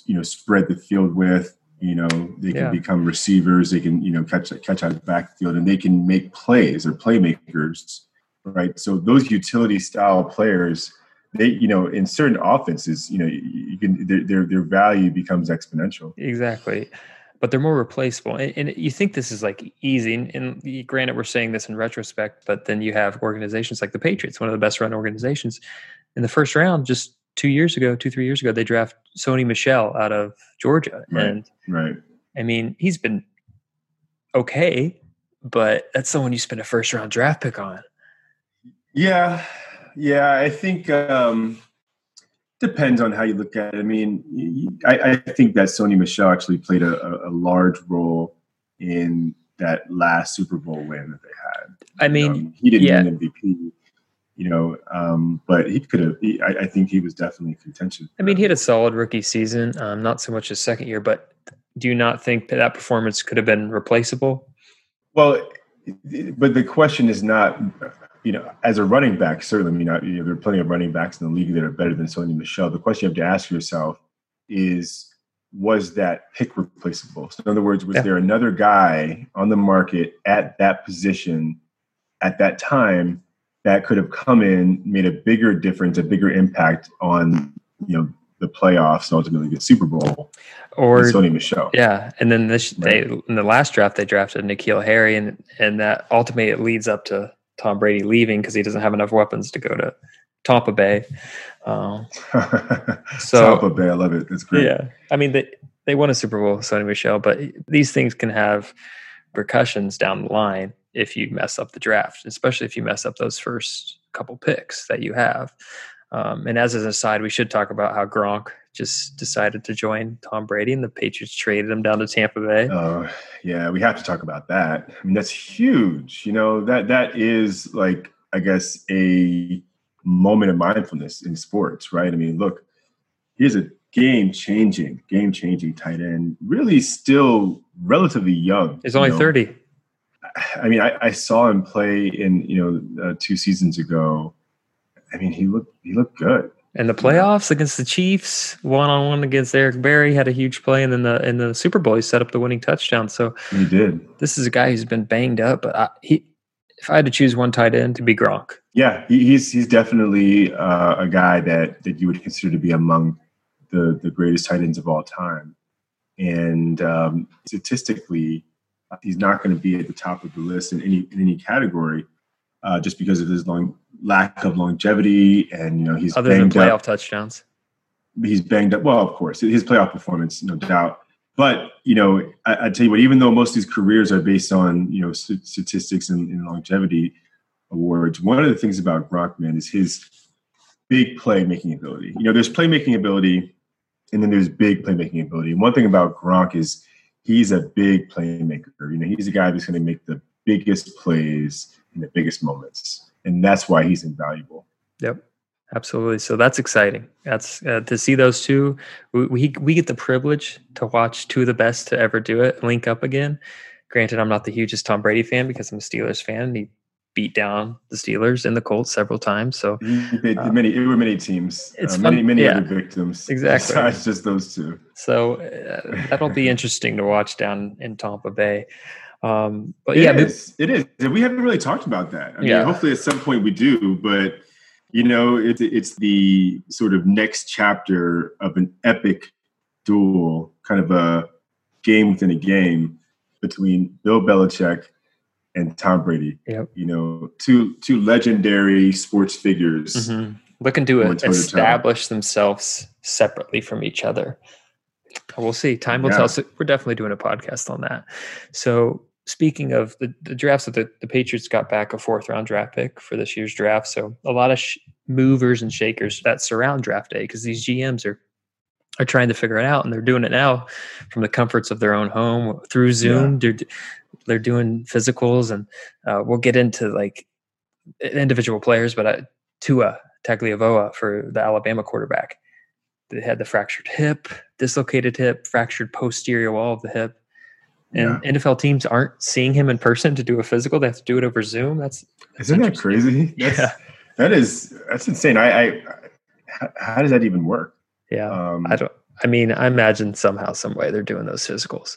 you know, spread the field with. You know, they can yeah. become receivers. They can, you know, catch catch out of the backfield, and they can make plays or playmakers. Right. So those utility style players they you know in certain offenses you know you can their their, their value becomes exponential. Exactly. But they're more replaceable. And, and you think this is like easy and, and, granted we're saying this in retrospect but then you have organizations like the patriots one of the best run organizations. In the first round just two years ago two three years ago they draft sony michel out of georgia. Right, and right. I mean he's been okay but that's someone you spend a first round draft pick on. Yeah yeah, I think um, depends on how you look at it. I mean, I, I think that Sony Michel actually played a, a, large role in that last Super Bowl win that they had. I mean, um, he didn't yeah. win MVP, you know, um, but he could have. I, I, think he was definitely contention. I mean, he had a solid rookie season, um, not so much his second year, but do you not think that, that performance could have been replaceable? Well, but the question is not you know, as a running back, certainly, I mean, you know, there are plenty of running backs in the league that are better than Sony Michel. The question you have to ask yourself is, was that pick replaceable? So in other words, was yeah. there another guy on the market at that position at that time that could have come in, made a bigger difference, a bigger impact on, you know, the playoffs and ultimately the Super Bowl? Or Sony Michel. Yeah. And then this, right. they, in the last draft, they drafted N'Keal Harry, and, and that ultimately it leads up to Tom Brady leaving because he doesn't have enough weapons to go to Tampa Bay. Um, so Tampa Bay, I love it. It's great. Yeah, I mean they they won a Super Bowl, Sony Michel, but these things can have repercussions down the line if you mess up the draft, especially if you mess up those first couple picks that you have. Um, and as an aside, we should talk about how Gronk just decided to join Tom Brady and the Patriots traded him down to Tampa Bay. Oh, yeah, we have to talk about that. I mean, that's huge. You know, that that is like I guess a moment of mindfulness in sports, right? I mean, look, here's a game-changing, game-changing tight end, really still relatively young. He's only know? 30. I mean, I, I, saw him play in, you know, uh, two seasons ago. I mean, he looked he looked good. And the playoffs against the Chiefs, one on one against Eric Berry, had a huge play, and then the in the Super Bowl he set up the winning touchdown. So he did. This is a guy who's been banged up, but I, he, if I had to choose one tight end, to be Gronk. Yeah, he, he's he's definitely uh, a guy that that you would consider to be among the the greatest tight ends of all time, and um, statistically, he's not going to be at the top of the list in any in any category uh, just because of his long lack of longevity and you know he's other than playoff up. touchdowns. He's banged up. Well, of course, his playoff performance, no doubt. But you know, I, I tell you what, even though most of these careers are based on you know statistics and, and longevity awards, one of the things about Gronkman is his big playmaking ability. You know, there's playmaking ability, and then there's big playmaking ability. And one thing about Gronk is he's a big playmaker. You know, he's a guy that's going to make the biggest plays in the biggest moments, and that's why he's invaluable. Yep, absolutely. So that's exciting. That's uh, to see those two. We, we we get the privilege to watch two of the best to ever do it link up again. Granted, I'm not the hugest Tom Brady fan because I'm a Steelers fan. He beat down the Steelers and the Colts several times. So uh, many, it were many teams, it's uh, many, many yeah, other victims. Exactly, besides just those two. So uh, that'll be interesting to watch down in Tampa Bay. Um, but it yeah, is. it is. We haven't really talked about that. I mean, hopefully at some point we do, but you know, it's it's the sort of next chapter of an epic duel, kind of a game within a game between Bill Belichick and Tom Brady. Yep. You know, two two legendary sports figures. Mm-hmm. Looking to establish themselves separately from each other. We'll see. Time will yeah. tell. So we're definitely doing a podcast on that. So speaking of the, the drafts that the, the Patriots got back a fourth round draft pick for this year's draft. So a lot of sh- movers and shakers that surround draft day because these GMs are are trying to figure it out and they're doing it now from the comforts of their own home through Zoom. Yeah. They're they're doing physicals and uh, we'll get into like individual players, but uh, Tua Tagovailoa for the Alabama quarterback. They had the fractured hip, dislocated hip, fractured posterior wall of the hip and yeah. NFL teams aren't seeing him in person to do a physical. They have to do it over Zoom. That's isn't that crazy? That's, yeah, that is that's insane. I, I how does that even work? Yeah, um, I don't. I mean, I imagine somehow, some way, they're doing those physicals,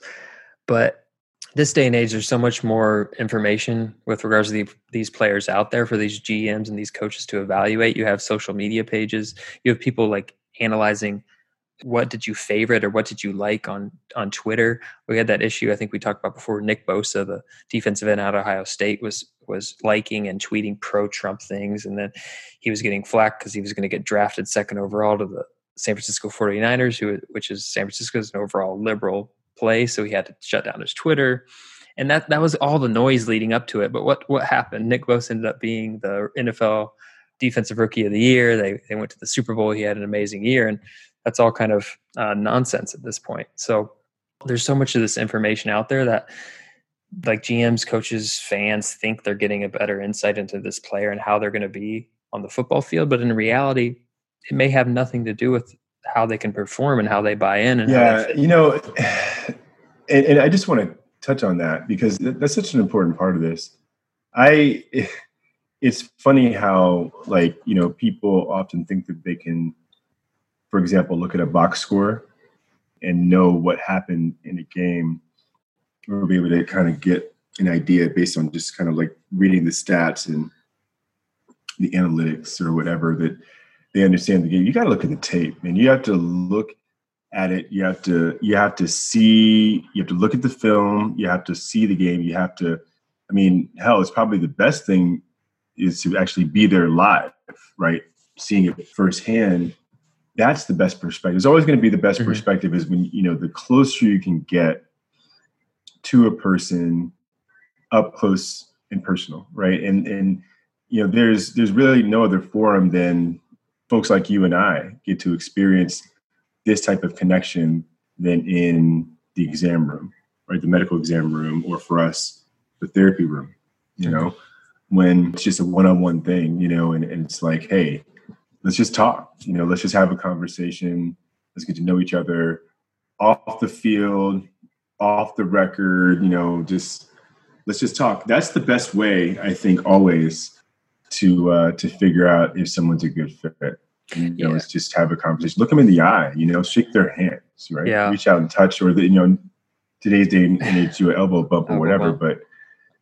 but this day and age, there's so much more information with regards to the, these players out there for these GMs and these coaches to evaluate. You have social media pages. You have people like analyzing what did you favorite or what did you like on on Twitter? We had that issue I think we talked about before. Nick Bosa, the defensive end out of Ohio State, was was liking and tweeting pro Trump things, and then he was getting flack because he was going to get drafted second overall to the San Francisco 49ers, who which is San Francisco's an overall liberal place, so he had to shut down his Twitter. And that that was all the noise leading up to it. But what what happened? Nick Bosa ended up being the NFL defensive rookie of the year. They they went to the Super Bowl. He had an amazing year, and that's all kind of uh, nonsense at this point. So there's so much of this information out there that like GMs, coaches, fans think they're getting a better insight into this player and how they're going to be on the football field, but in reality, it may have nothing to do with how they can perform and how they buy in. And yeah, you know, and, and I just want to touch on that because that's such an important part of this. I, it's funny how like you know people often think that they can for example, look at a box score and know what happened in a game, we'll be able to kind of get an idea based on just kind of like reading the stats and the analytics or whatever that they understand the game. You got to look at the tape, and you have to look at it. You have to you have to see. You have to look at the film. You have to see the game. You have to. I mean, hell, it's probably the best thing is to actually be there live, right? Seeing it firsthand that's the best perspective. It's always going to be the best mm-hmm. perspective is when you know the closer you can get to a person up close and personal, right? And and you know there's there's really no other forum than folks like you and I get to experience this type of connection than in the exam room, right? The medical exam room, or for us, the therapy room. You know, when it's just a one-on-one thing, you know, and, and it's like, hey, let's just talk. You know, let's just have a conversation. Let's get to know each other off the field, off the record. You know, just let's just talk. That's the best way, I think, always to uh, to figure out if someone's a good fit. You know, yeah. let's just have a conversation. Look them in the eye. You know, shake their hands. Right. Yeah. Reach out and touch, or the, you know, today's day and age, an elbow bump or whatever. Bump. But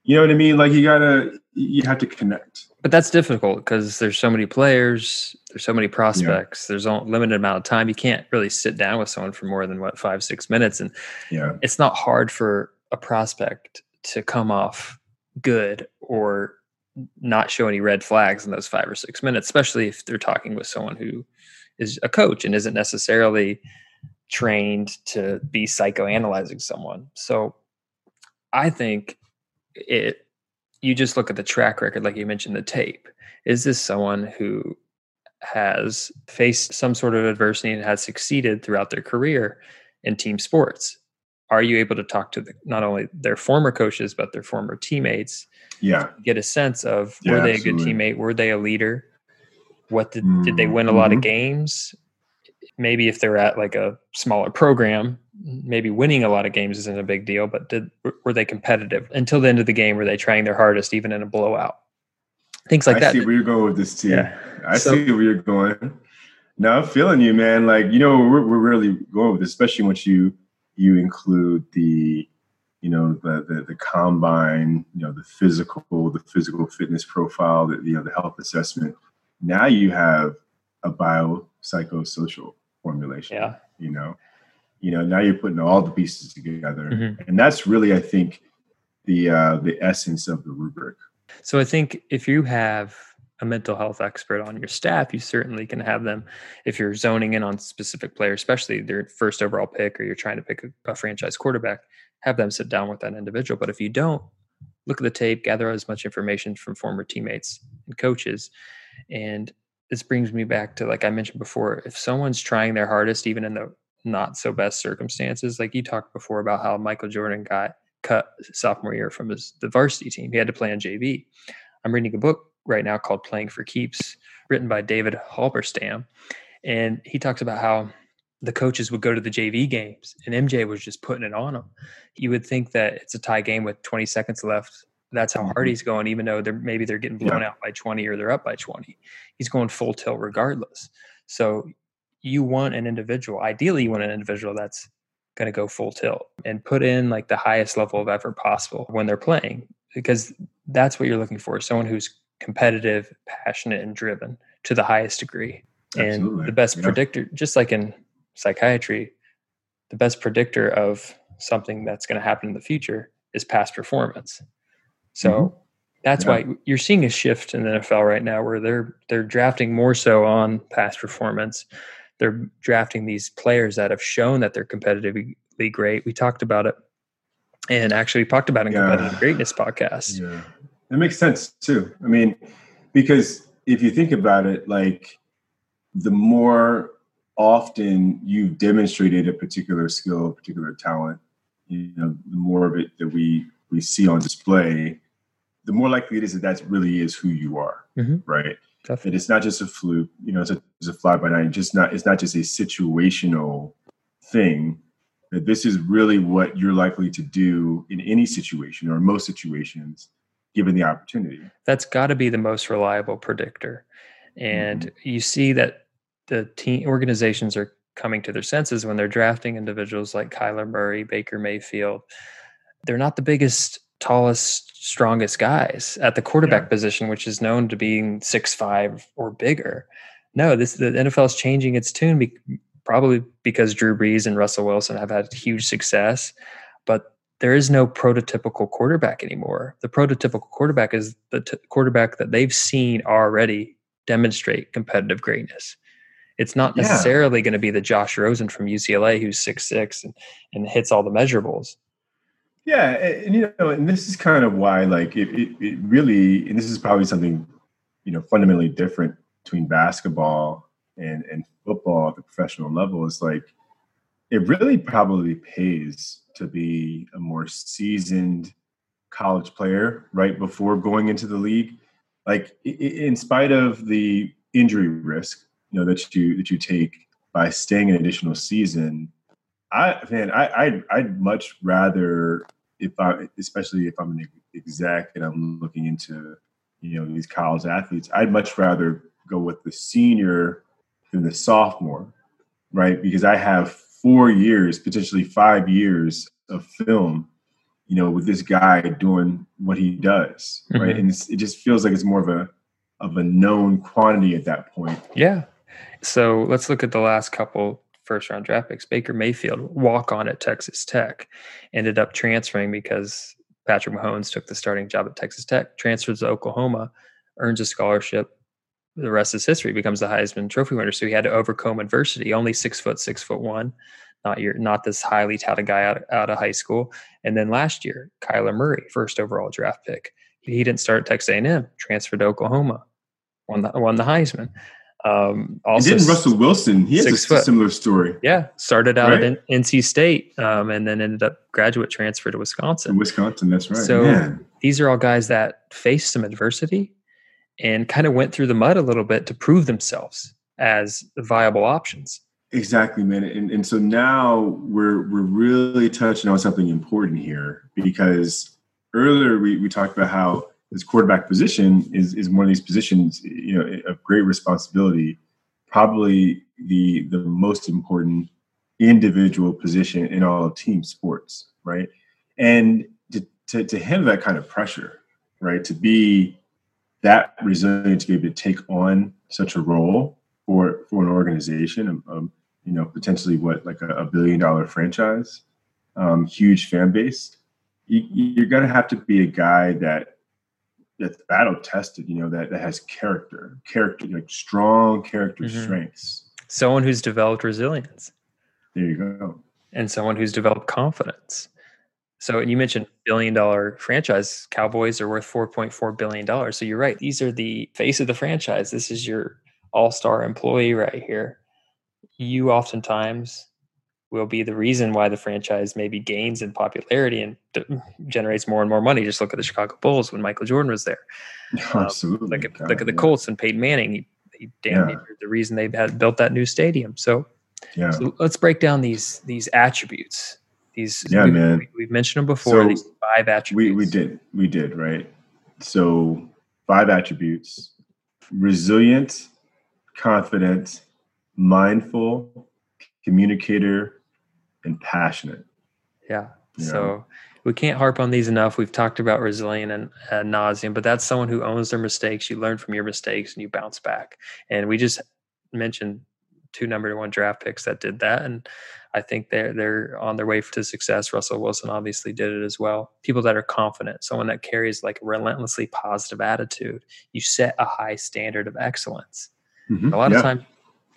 you know what I mean? Like you gotta, you have to connect. But that's difficult because there's so many players, there's so many prospects, yeah. there's a limited amount of time. You can't really sit down with someone for more than what five, six minutes, and yeah, it's not hard for a prospect to come off good or not show any red flags in those five or six minutes, especially if they're talking with someone who is a coach and isn't necessarily trained to be psychoanalyzing someone. So I think it you just look at the track record, like you mentioned, the tape. Is this someone who has faced some sort of adversity and has succeeded throughout their career in team sports? Are you able to talk to the, not only their former coaches but their former teammates? Yeah, get a sense of yeah, were they absolutely. a good teammate? Were they a leader? What did mm-hmm. did they win a lot mm-hmm. of games? Maybe if they're at like a smaller program, maybe winning a lot of games isn't a big deal, but did were they competitive until the end of the game? Were they trying their hardest even in a blowout? Things like I that. I see where you're going with this team. Yeah. I so, see where you're going. Now I'm feeling you, man. Like you know, we're we're really going with this, especially once you you include the you know the, the the combine, you know the physical, the physical fitness profile, the you know the health assessment. Now you have a biopsychosocial formulation. Yeah. You know, you know now you're putting all the pieces together mm-hmm. and that's really i think the uh the essence of the rubric so i think if you have a mental health expert on your staff you certainly can have them if you're zoning in on specific players especially their first overall pick or you're trying to pick a, a franchise quarterback have them sit down with that individual. But if you don't, look at the tape, gather as much information from former teammates and coaches. And this brings me back to like I mentioned before, if someone's trying their hardest, even in the not so best circumstances, like you talked before about how Michael Jordan got cut sophomore year from his the varsity team. He had to play on JV. I'm reading a book right now called Playing for Keeps, written by David Halberstam. And he talks about how the coaches would go to the JV games and MJ was just putting it on them. You would think that it's a tie game with 20 seconds left. That's how hard mm-hmm. he's going, even though they're maybe they're getting blown yeah. out by 20 or they're up by 20. He's going full tilt regardless. So you want an individual, ideally you want an individual that's going to go full tilt and put in like the highest level of effort possible when they're playing because that's what you're looking for someone who's competitive passionate and driven to the highest degree Absolutely. and the best yeah. predictor just like in psychiatry, the best predictor of something that's going to happen in the future is past performance. So mm-hmm. that's yeah. why you're seeing a shift in the NFL right now where they're they're drafting more so on past performance. They're drafting these players that have shown that they're competitively great. We talked about it and actually we talked about it in yeah. competitive greatness podcast. Yeah. It makes sense too. I mean, because if you think about it, like the more often you've demonstrated a particular skill, a particular talent, you know, the more of it that we we see on display, the more likely it is that that really is who you are, mm-hmm. right? Definitely. That it's not just a fluke, you know, it's a, it's a fly by night. Just not it's not just a situational thing. That this is really what you're likely to do in any situation or most situations, given the opportunity. That's got to be the most reliable predictor, and mm-hmm. you see that the team organizations are coming to their senses when they're drafting individuals like Kyler Murray, Baker Mayfield. They're not the biggest, tallest, strongest guys at the quarterback yeah. position, which is known to being six five or bigger. No, this the NFL is changing its tune, be, probably because Drew Brees and Russell Wilson have had huge success, but there is no prototypical quarterback anymore. The prototypical quarterback is the t- quarterback that they've seen already demonstrate competitive greatness. It's not necessarily yeah. going to be the Josh Rosen from UCLA who's six six and, and hits all the measurables. Yeah, and you know, and this is kind of why, like, it, it, it really, and this is probably something, you know, fundamentally different between basketball and and football at the professional level. Is like, it really probably pays to be a more seasoned college player right before going into the league. Like, in spite of the injury risk, you know that you that you take by staying an additional season. I man, I I'd, I'd much rather if I especially if I'm an exec and I'm looking into you know these college athletes, I'd much rather go with the senior than the sophomore, right? Because I have four years, potentially five years of film, you know, with this guy doing what he does, mm-hmm. right? And it just feels like it's more of a of a known quantity at that point. Yeah. So let's look at the last couple first round draft picks. Baker Mayfield, walk on at Texas Tech, ended up transferring because Patrick Mahomes took the starting job at Texas Tech, transfers to Oklahoma, earns a scholarship. The rest is history. Becomes the Heisman Trophy winner. So he had to overcome adversity. Only six foot, six foot one, not your, not this highly touted guy out, out of high school. And then last year, Kyler Murray, first overall draft pick. He didn't start at Texas A&M, transferred to Oklahoma, won the, won the Heisman. Um, also, and didn't Russell Wilson? He has a foot. similar story. Yeah, started out right? at NC State, um, and then ended up graduate transfer to Wisconsin. To Wisconsin, that's right. So Man. these are all guys that faced some adversity and kind of went through the mud a little bit to prove themselves as viable options. Exactly, man. And, and so now we're we're really touching on something important here because earlier we, we talked about how this quarterback position is is one of these positions, you know, of great responsibility. Probably the the most important individual position in all team sports, right? And to, to, to handle that kind of pressure, right? To be that resilient to be able to take on such a role for for an organization, um, um you know, potentially what like a, a billion dollar franchise, um, huge fan base. You, you're going to have to be a guy that that's battle tested, you know, that, that has character, character, like strong character mm-hmm. strengths. Someone who's developed resilience. There you go. And someone who's developed confidence. So, and you mentioned billion dollar franchise. Cowboys are worth four point four billion dollars. So you're right; these are the face of the franchise. This is your all star employee right here. You oftentimes will be the reason why the franchise maybe gains in popularity and generates more and more money. Just look at the Chicago Bulls when Michael Jordan was there. Absolutely. Um, look at, God, look at the yeah. Colts and Peyton Manning. He, he damn yeah. the reason they had built that new stadium. So, yeah. So let's break down these these attributes. These yeah, we, man. We, have mentioned them before. So these five attributes. We we did we did right. So five attributes: resilient, confident, mindful, communicator, and passionate. Yeah. You so know? we can't harp on these enough. We've talked about resilient and uh, nauseum, but that's someone who owns their mistakes. You learn from your mistakes and you bounce back. And we just mentioned two number one draft picks that did that, and I think they're they're on their way to success. Russell Wilson obviously did it as well. People that are confident, someone that carries like a relentlessly positive attitude. You set a high standard of excellence. Mm-hmm. A lot yeah. of times,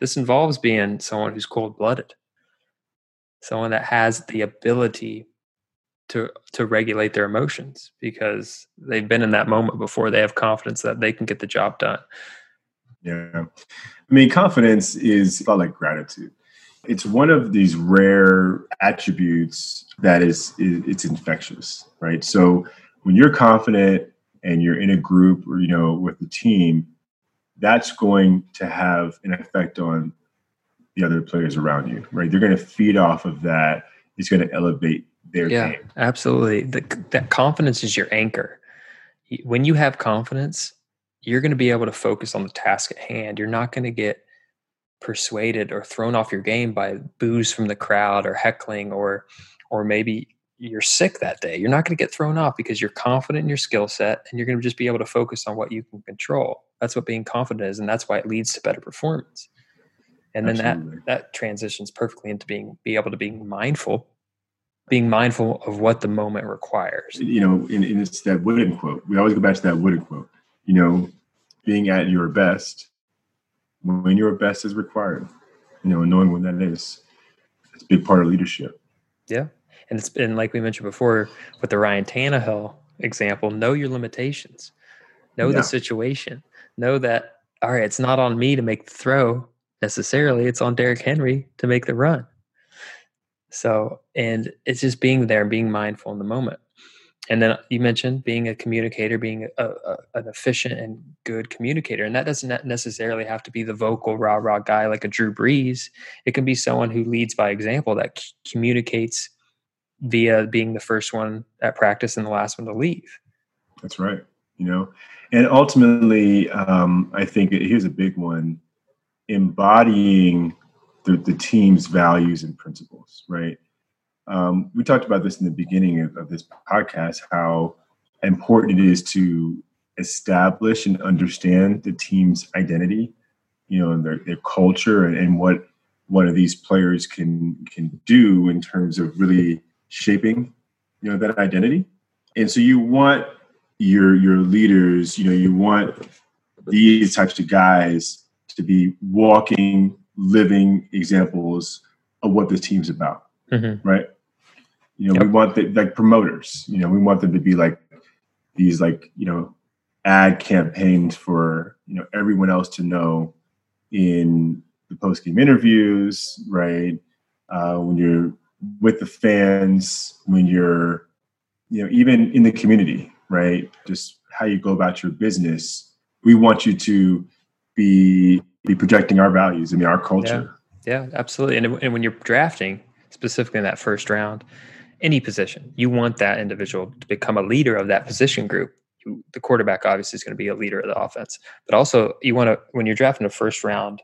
this involves being someone who's cold blooded someone that has the ability to to regulate their emotions because they've been in that moment before. They have confidence that they can get the job done. Yeah. I mean confidence is about like gratitude. It's one of these rare attributes that is it's infectious right? So when you're confident and you're in a group or you know with the team that's going to have an effect on the other players around you, right? They're going to feed off of that. It's going to elevate their yeah, game. absolutely. The, that confidence is your anchor. When you have confidence, you're going to be able to focus on the task at hand. You're not going to get persuaded or thrown off your game by boos from the crowd or heckling or or maybe you're sick that day. You're not going to get thrown off because you're confident in your skill set and you're going to just be able to focus on what you can control. That's what being confident is and that's why it leads to better performance and then Absolutely. that that transitions perfectly into being be able to be mindful being mindful of what the moment requires you know and, and it's that wooden quote we always go back to that wooden quote you know being at your best when your best is required you know and knowing when that is it's a big part of leadership yeah and it's been like we mentioned before with the ryan Tannehill example know your limitations know yeah. the situation know that all right it's not on me to make the throw necessarily. It's on Derrick Henry to make the run. So, and it's just being there and being mindful in the moment. And then you mentioned being a communicator, being a, a, an efficient and good communicator. And that doesn't necessarily have to be the vocal rah rah guy like a Drew Brees. It can be someone who leads by example that c- communicates via being the first one at practice and the last one to leave. That's right. You know, and ultimately, um, I think here's a big one embodying the, the team's values and principles, right? Um, we talked about this in the beginning of, of, this podcast how important it is to establish and understand the team's identity, you know, and their, their culture and, and what one of these players can can do in terms of really shaping, you know, that identity. And so you want your your leaders, you know, you want these types of guys to be walking, living examples of what this team's about, mm-hmm. right? You know, yep. we want the like promoters. You know, we want them to be like these like you know ad campaigns for you know everyone else to know in the post game interviews, right? Uh, when you're with the fans, when you're you know even in the community, right? Just how you go about your business. We want you to be be projecting our values. I mean, our culture. Yeah, yeah absolutely. And, and when you're drafting, specifically in that first round, any position, you want that individual to become a leader of that position group. The quarterback obviously is going to be a leader of the offense, but also you want to when you're drafting a first round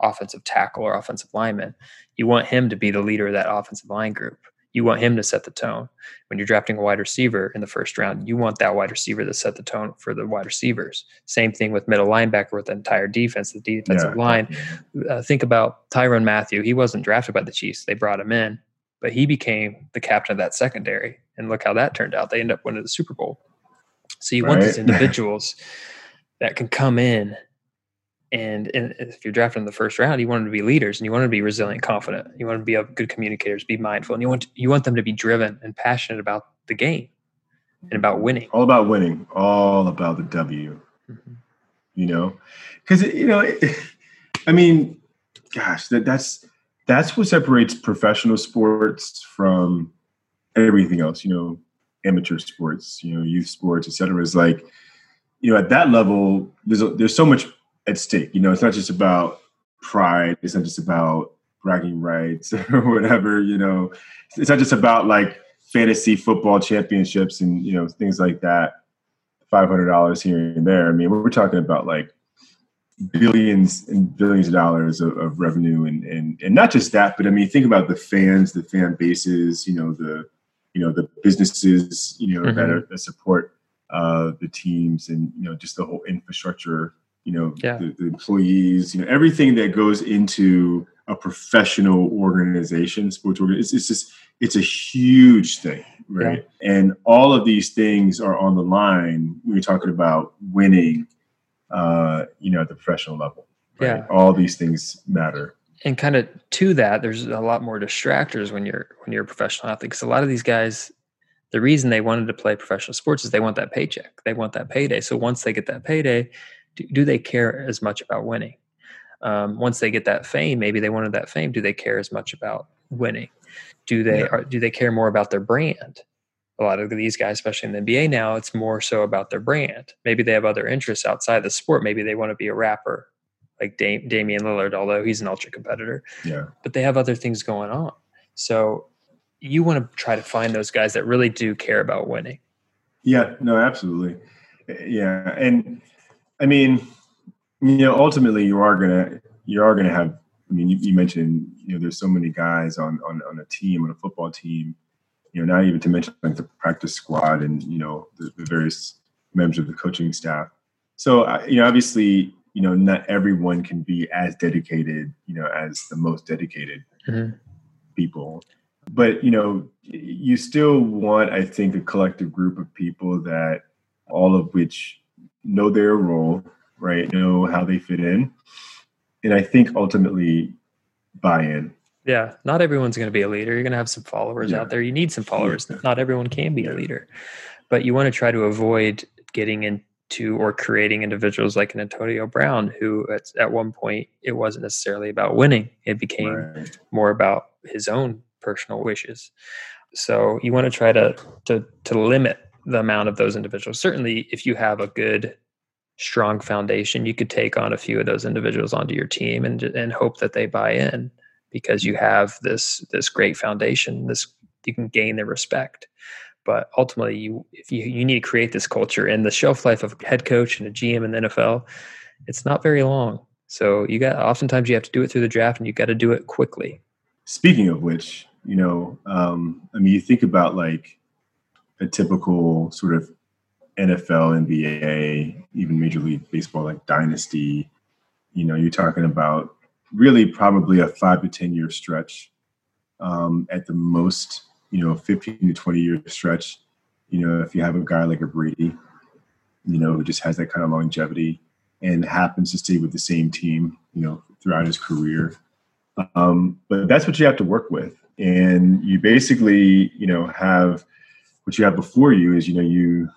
offensive tackle or offensive lineman, you want him to be the leader of that offensive line group you want him to set the tone. When you're drafting a wide receiver in the first round, you want that wide receiver to set the tone for the wide receivers. Same thing with middle linebacker with the entire defense, the defensive yeah. line. Uh, think about Tyrann Mathieu. He wasn't drafted by the Chiefs, they brought him in, but he became the captain of that secondary. And look how that turned out. They end up winning the Super Bowl. So you right. want these individuals that can come in And, and if you're drafted in the first round, you want them to be leaders and you want them to be resilient, confident. You want them to be good communicators, be mindful, and you want you want them to be driven and passionate about the game and about winning. All about winning. All about the W. Mm-hmm. You know, because you know, it, I mean, gosh, that that's that's what separates professional sports from everything else. You know, amateur sports, you know, youth sports, etc. Is like, you know, at that level, there's a, there's so much at stake. You know, it's not just about pride. It's not just about bragging rights or whatever. You know, it's not just about like fantasy football championships and you know things like that. Five hundred dollars here and there. I mean, we're talking about like billions and billions of dollars of, of revenue and, and and not just that, but I mean, think about the fans, the fan bases. You know, the you know the businesses you know mm-hmm. that, are, that support uh, the teams and you know just the whole infrastructure you know yeah. the, the, employees you know everything that goes into a professional organization sports organization it's, it's just it's a huge thing right yeah. and all of these things are on the line when you're talking about winning uh you know at the professional level right? yeah all these things matter and kind of to that there's a lot more distractors when you're when you're a professional athlete because a lot of these guys the reason they wanted to play professional sports is they want that paycheck they want that payday so once they get that payday do, do they care as much about winning um, once they get that fame maybe they wanted that fame do they care as much about winning do they yeah. are, do they care more about their brand a lot of these guys especially in the nba now it's more so about their brand maybe they have other interests outside the sport maybe they want to be a rapper like Dam- Damian Lillard, although he's an ultra competitor. Yeah. But they have other things going on. So you want to try to find those guys that really do care about winning. Yeah, no, absolutely. Yeah. And I mean, you know, ultimately you are gonna you are gonna have I mean, you, you mentioned, you know, there's so many guys on, on on a team, on a football team, you know, not even to mention like the practice squad and, you know, the, the various members of the coaching staff. So, you know, obviously you know not everyone can be as dedicated you know as the most dedicated mm-hmm. people but you know you still want i think a collective group of people that all of which know their role right know how they fit in and i think ultimately buy in yeah not everyone's going to be a leader you're going to have some followers yeah. out there you need some followers yeah. not everyone can be yeah. a leader but you want to try to avoid getting into or creating individuals like an Antonio Brown, who at, at one point it wasn't necessarily about winning; it became right. more about his own personal wishes. So you want to try to to to limit the amount of those individuals. Certainly, if you have a good, strong foundation, you could take on a few of those individuals onto your team and and hope that they buy in because you have this this great foundation. This you can gain their respect but ultimately you if you, you need to create this culture and the shelf life of a head coach and a gm in the nfl it's not very long so you got oftentimes you have to do it through the draft and you got to do it quickly speaking of which you know um, i mean you think about like a typical sort of nfl nba even major league baseball like dynasty you know you're talking about really probably a five to ten year stretch um, at the most you know, 15 to 20 year stretch, you know, if you have a guy like a Brady, you know, who just has that kind of longevity and happens to stay with the same team, you know, throughout his career. Um, but that's what you have to work with. And you basically, you know, have what you have before you is, you know, you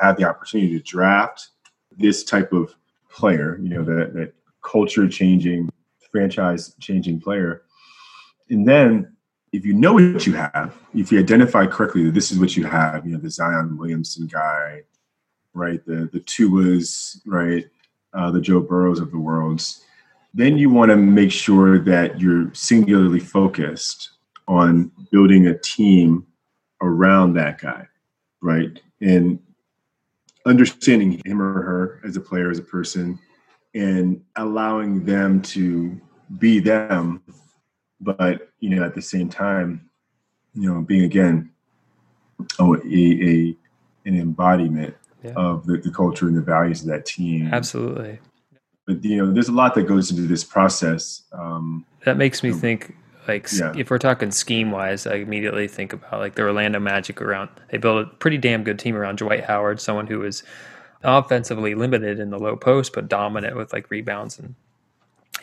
have the opportunity to draft this type of player, you know, that, that culture changing, franchise changing player. And then if you know what you have, if you identify correctly that this is what you have, you know, the Zion Williamson guy, right, the the Tuas, right, uh, the Joe Burrows of the worlds, then you want to make sure that you're singularly focused on building a team around that guy, right, and understanding him or her as a player, as a person, and allowing them to be them but you know at the same time you know being again oh, a, a an embodiment yeah. of the, the culture and the values of that team. Absolutely. But you know there's a lot that goes into this process um, that makes me you know, think like yeah. if we're talking scheme wise i immediately think about like the orlando magic around they built a pretty damn good team around dwight howard someone who was offensively limited in the low post, but dominant with like rebounds and,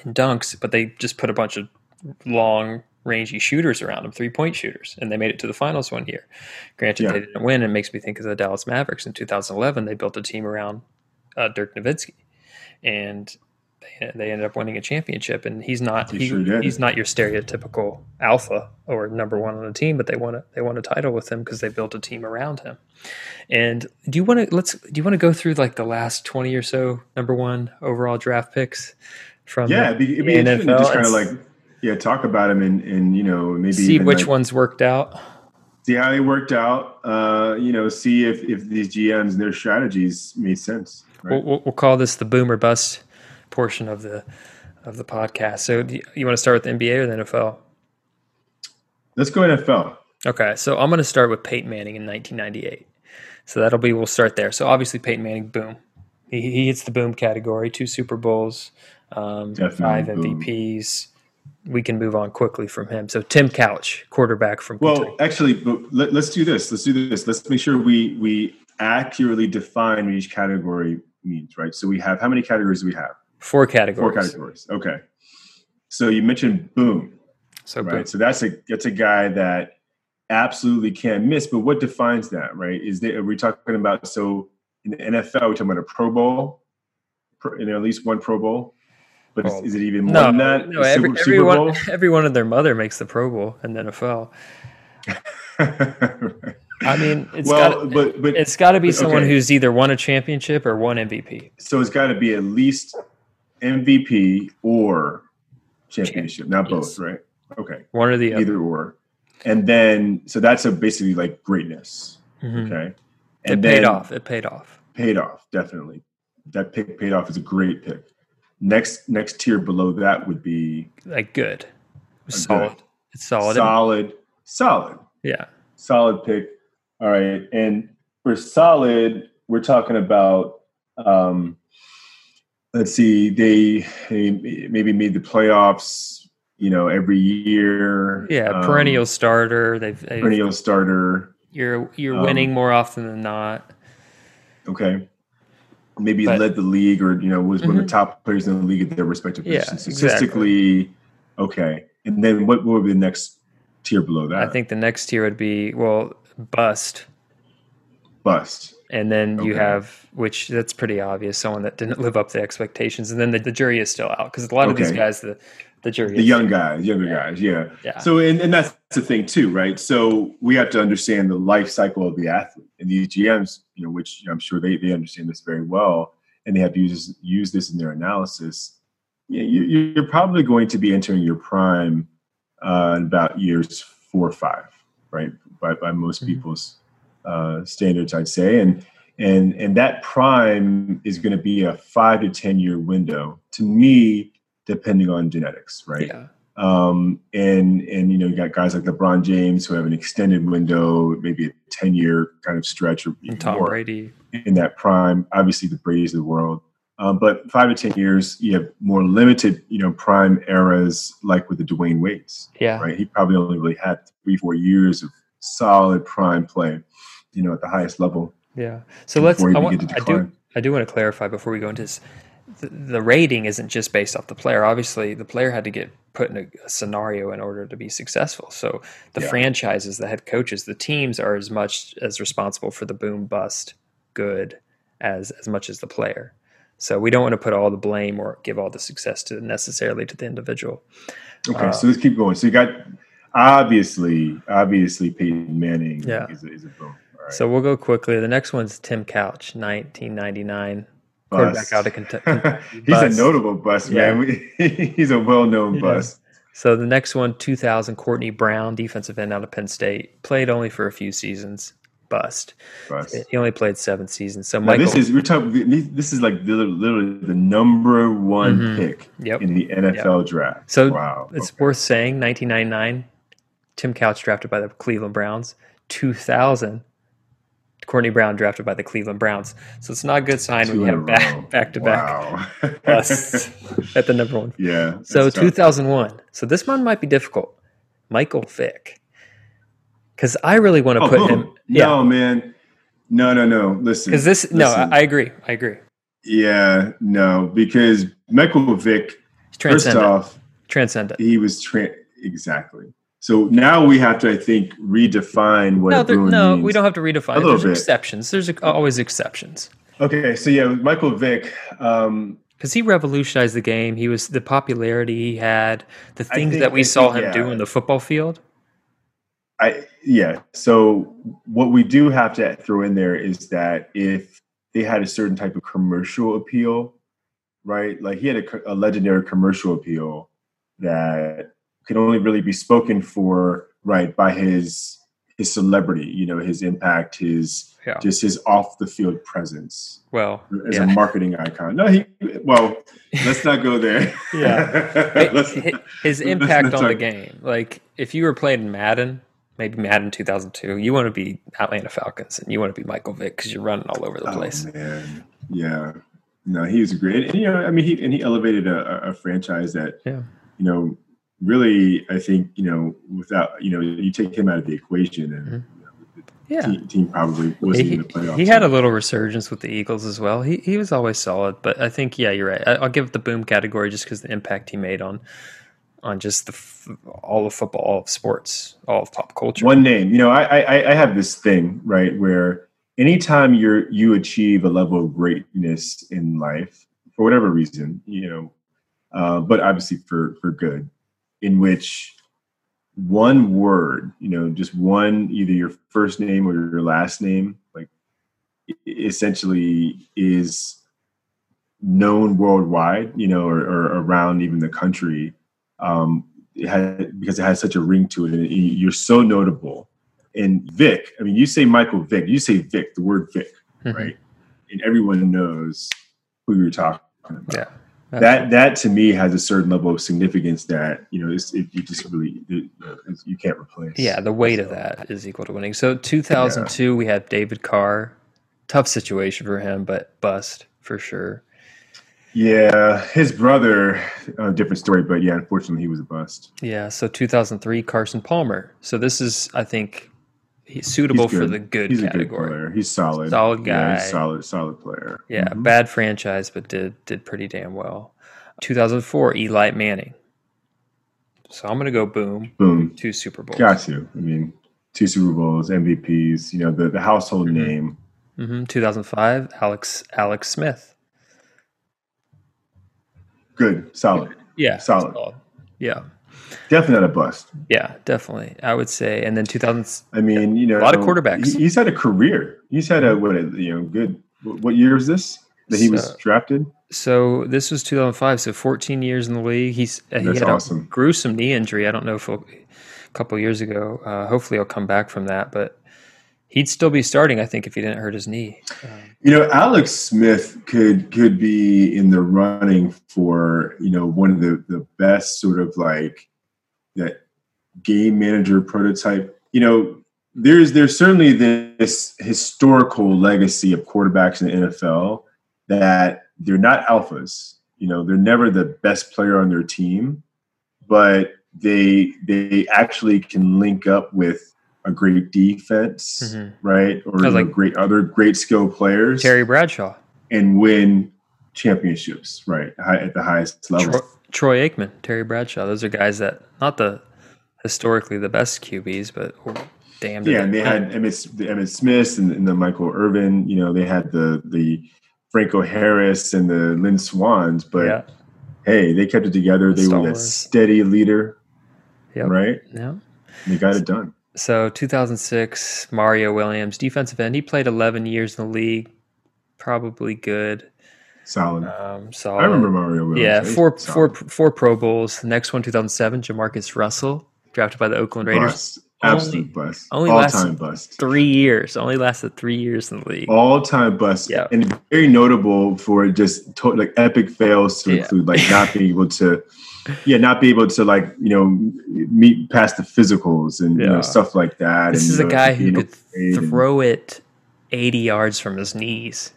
and dunks. But they just put a bunch of long, rangy shooters around them, three point shooters, and they made it to the finals one year. Granted, Yeah. they didn't win. It makes me think of the Dallas Mavericks in 2011. They built a team around uh, Dirk Nowitzki, and they, they ended up winning a championship. And he's not They he- sure he's not your stereotypical alpha or number one on the team, but they won a they won a title with him because they built a team around him. And do you want to let's do you want to go through like the last 20 or so number one overall draft picks from Yeah, the it'd be, it'd be interesting to NFL just kind of like yeah talk about them and and you know maybe see which like, ones worked out. see how they worked out. Uh, you know, see if if these GMs and their strategies made sense. Right? We'll, we'll call this the boomer bust portion of the of the podcast. So, do you, you want to start with the NBA or the NFL? Let's go NFL. Okay, so I'm going to start with Peyton Manning in 1998. So that'll be we'll start there. So obviously Peyton Manning, boom, he, he hits the boom category. Two Super Bowls, um, five boom. MVPs. We can move on quickly from him. So Tim Couch, quarterback from Well, Kentucky. actually, let, let's do this. Let's do this. Let's make sure we we accurately define what each category means. Right. So we have how many categories do we have? Four categories. Four categories. Okay. So you mentioned boom. So right? boom. So that's a that's a guy that absolutely can't miss. But what defines that, right? Is there are we talking about so in the NFL we're talking about a Pro Bowl, pro, you know, at least one Pro Bowl. But is, Well, is it even more No, than that? no. Every, Super, Super everyone, Bowl? everyone and their mother makes the Pro Bowl in the NFL. I mean, it's well, got but but it's got to be but, someone okay. who's either won a championship or won MVP. so it's got to be at least MVP or championship, not both, Yes. right? Okay, One or the other. either or, and then so that's a basically like greatness. Mhm. Okay, It and paid then off. It paid off. paid off definitely. That pick paid off is a great pick. Next next tier below that would be Like good, good. solid. It's solid. solid, solid, Yeah. solid pick. All right, and for solid, we're talking about. um Let's see, they, they maybe made the playoffs. You know, every year. Yeah. um, Perennial starter. They've, they've perennial starter. you're you're um, winning more often than not. Okay. Maybe But- led the league or, you know, was one of the top players in the league at their respective Yeah, positions. exactly. Statistically, okay. And then what, what would be the next tier below that? I think the next tier would be well bust, bust. And then you have which that's pretty obvious. Someone that didn't live up to expectations, and then the, the jury is still out because a lot of these guys the the jury The young guys, younger Yeah. guys, yeah. Yeah. So, and, and that's the thing too, right? So we have to understand the life cycle of the athlete, and these GMs, you know, which I'm sure they they understand this very well, and they have to use this, in their analysis. Yeah, you, you're probably going to be entering your prime uh, in about years four or five, right? By by most Mhm. people's uh, standards, I'd say, and and and that prime is going to be a five to ten year window. To me, depending on genetics, right? yeah. Um, and and you know you got guys like LeBron James who have an extended window, maybe a ten year kind of stretch or And Tom Brady. in that prime. Obviously, the Brady's of the world, um, but five to ten years, you have more limited, you know, prime eras like with the Dwyane Wade's, Yeah. right? He probably only really had three, four years of solid prime play, you know, at the highest level Yeah. So let's. I, want, I do. I do want to clarify before we go into this. The, the rating isn't just based off the player. Obviously, the player had to get put in a, a scenario in order to be successful. So the Yeah. franchises, the head coaches, the teams are as much as responsible for the boom bust good as as much as the player. So we don't want to put all the blame or give all the success to necessarily to the individual. Okay, Uh, so let's keep going. So you got obviously, obviously Peyton Manning Yeah. is, a, is a boom. Right. So we'll go quickly. The next one's Tim Couch, 1999, quarterback out of Kentucky. He's a notable bust, man. He's a well-known Yeah. bust. So the next one, 2000, Courtney Brown, defensive end out of Penn State, played only for a few seasons. Bust. Bust. He only played seven seasons. So Now, Michael, this is we're talking. This is like literally, the number one Mhm. pick yep. in the NFL draft. So wow, It's okay. worth saying, 1999, Tim Couch drafted by the Cleveland Browns. 2000, Courtney Brown drafted by the Cleveland Browns. So it's not a good sign when Two you in a have back back to back Wow. busts at the number one. yeah. So that's tough. 2001. So this one might be difficult. Michael Vick. Because I really want to Oh, put him. Yeah. No, man. No, no, no. Listen, Because this, no, listen. I, I agree. I agree. yeah, no, because Michael Vick. First off, Transcendent. he was tra- exactly. So now we have to, I think, redefine what No, there, no, means. we don't have to redefine. There's bit. exceptions. There's always exceptions. Okay, so yeah, Michael Vick. Um, Because he revolutionized the game. He was the popularity he had, the things think- that we I saw think, him do in the football field. I yeah. So what we do have to throw in there is that if they had a certain type of commercial appeal, right? Like he had a, a legendary commercial appeal that could only really be spoken for, right, by his his celebrity. You know, his impact, his Yeah. just his off the field presence Well, as yeah. a marketing icon. No, he. Well, let's not go there. Yeah. Let's- his let's impact not on the game. Like if you were playing Madden, maybe Madden 2002, you want to be Atlanta Falcons and you want to be Michael Vick because you're running all over the Oh, place. man. Yeah. No, he was great. And, you know, I mean, he and he elevated a, a- a franchise that, Yeah. you know, really, I think, you know, without, you know, you take him out of the equation and Mhm. you know, Yeah. the team, team probably wasn't He, in the playoffs. he had a little resurgence with the Eagles as well. He he was always solid, but I think yeah, you're right. I, I'll give it the boom category just because the impact he made on on just the all of football, all of sports, all of pop culture. one name. You know, I, I I have this thing right where anytime you're you achieve a level of greatness in life for whatever reason, you know, uh, but obviously for for good, in which one word, you know, just one either your first name or your last name, like essentially is known worldwide, you know, or, or around even the country. Um, it had because it has such a ring to it, and you- you're so notable. And Vic, I mean, you say Michael Vick, you say Vic, the word Vic, Mhm. right? And everyone knows who you're talking about. Yeah. That that to me has a certain level of significance that you know it's, it, you just really it, it's- you can't replace. Yeah, the weight of that is equal to winning. So 2002, we had David Carr. Tough situation for him, but bust for sure. Yeah, his brother, uh, different story, but yeah, unfortunately, he was a bust. Yeah. So 2003, Carson Palmer. So this is, I think, he's suitable He's for the good He's a good category. player. He's solid. Solid Yeah, guy. he's solid, solid player. Yeah, Mhm. bad franchise, but did did pretty damn well. 2004, Eli Manning. So I'm gonna go boom, Boom. two Super Bowls. Got you. I mean, two Super Bowls, MVPs. You know, the the household Mhm. name. hmm 2005, Alex Alex Smith. Good, solid. Yeah, Solid. Yeah, Definitely not a bust. yeah, definitely. I would say, and then 2000s. I mean, you know, A lot of quarterbacks. he's had a career. He's had a what? A, you know, good. What year is this that he was drafted? So this was 2005. So 14 years in the league. He's uh, he That's had awesome. a gruesome knee injury. I don't know if a couple years ago. Uh, hopefully, he'll come back from that, but. He'd still be starting, I think, if he didn't hurt his knee. Um, You know, Alex Smith could could be in the running for you know one of the the best sort of like that game manager prototype. You know, there's there's certainly this historical legacy of quarterbacks in the NFL that they're not alphas. You know, they're never the best player on their team, but they they actually can link up with a great defense, Mhm. right? Or you know, like- great other great skill players Terry Bradshaw, and win championships, right? High, at the highest level. Troy, Troy Aikman, Terry Bradshaw. Those are guys that not the historically the best QBs, but were damn. yeah, and they had Emmett, the Emmett Smiths and, and the Michael Irvin. You know, they had the the Franco Harris and the Lynn Swanns, but yeah, hey, they kept it together. They were that Stallworth. steady leader, Yep. right? yeah. They got it done. So 2006, Mario Williams, defensive end. He played 11 years in the league. Probably good. Solid. Um, solid. I remember Mario Williams. Yeah, He's four, solid. four, four Pro Bowls. The next one, 2007, JaMarcus Russell, drafted by the Oakland Raiders. bust. Absolute Only- bust. only All time bust. Three years. Only lasted three years in the league. All time bust. Yeah. And very notable for just to- like epic fails to Yeah. include like not being able to, yeah, not be able to like, you know, meet past the physicals and, you know, stuff like that. This and, is a know, guy who could afraid and- throw it 80 yards from his knees.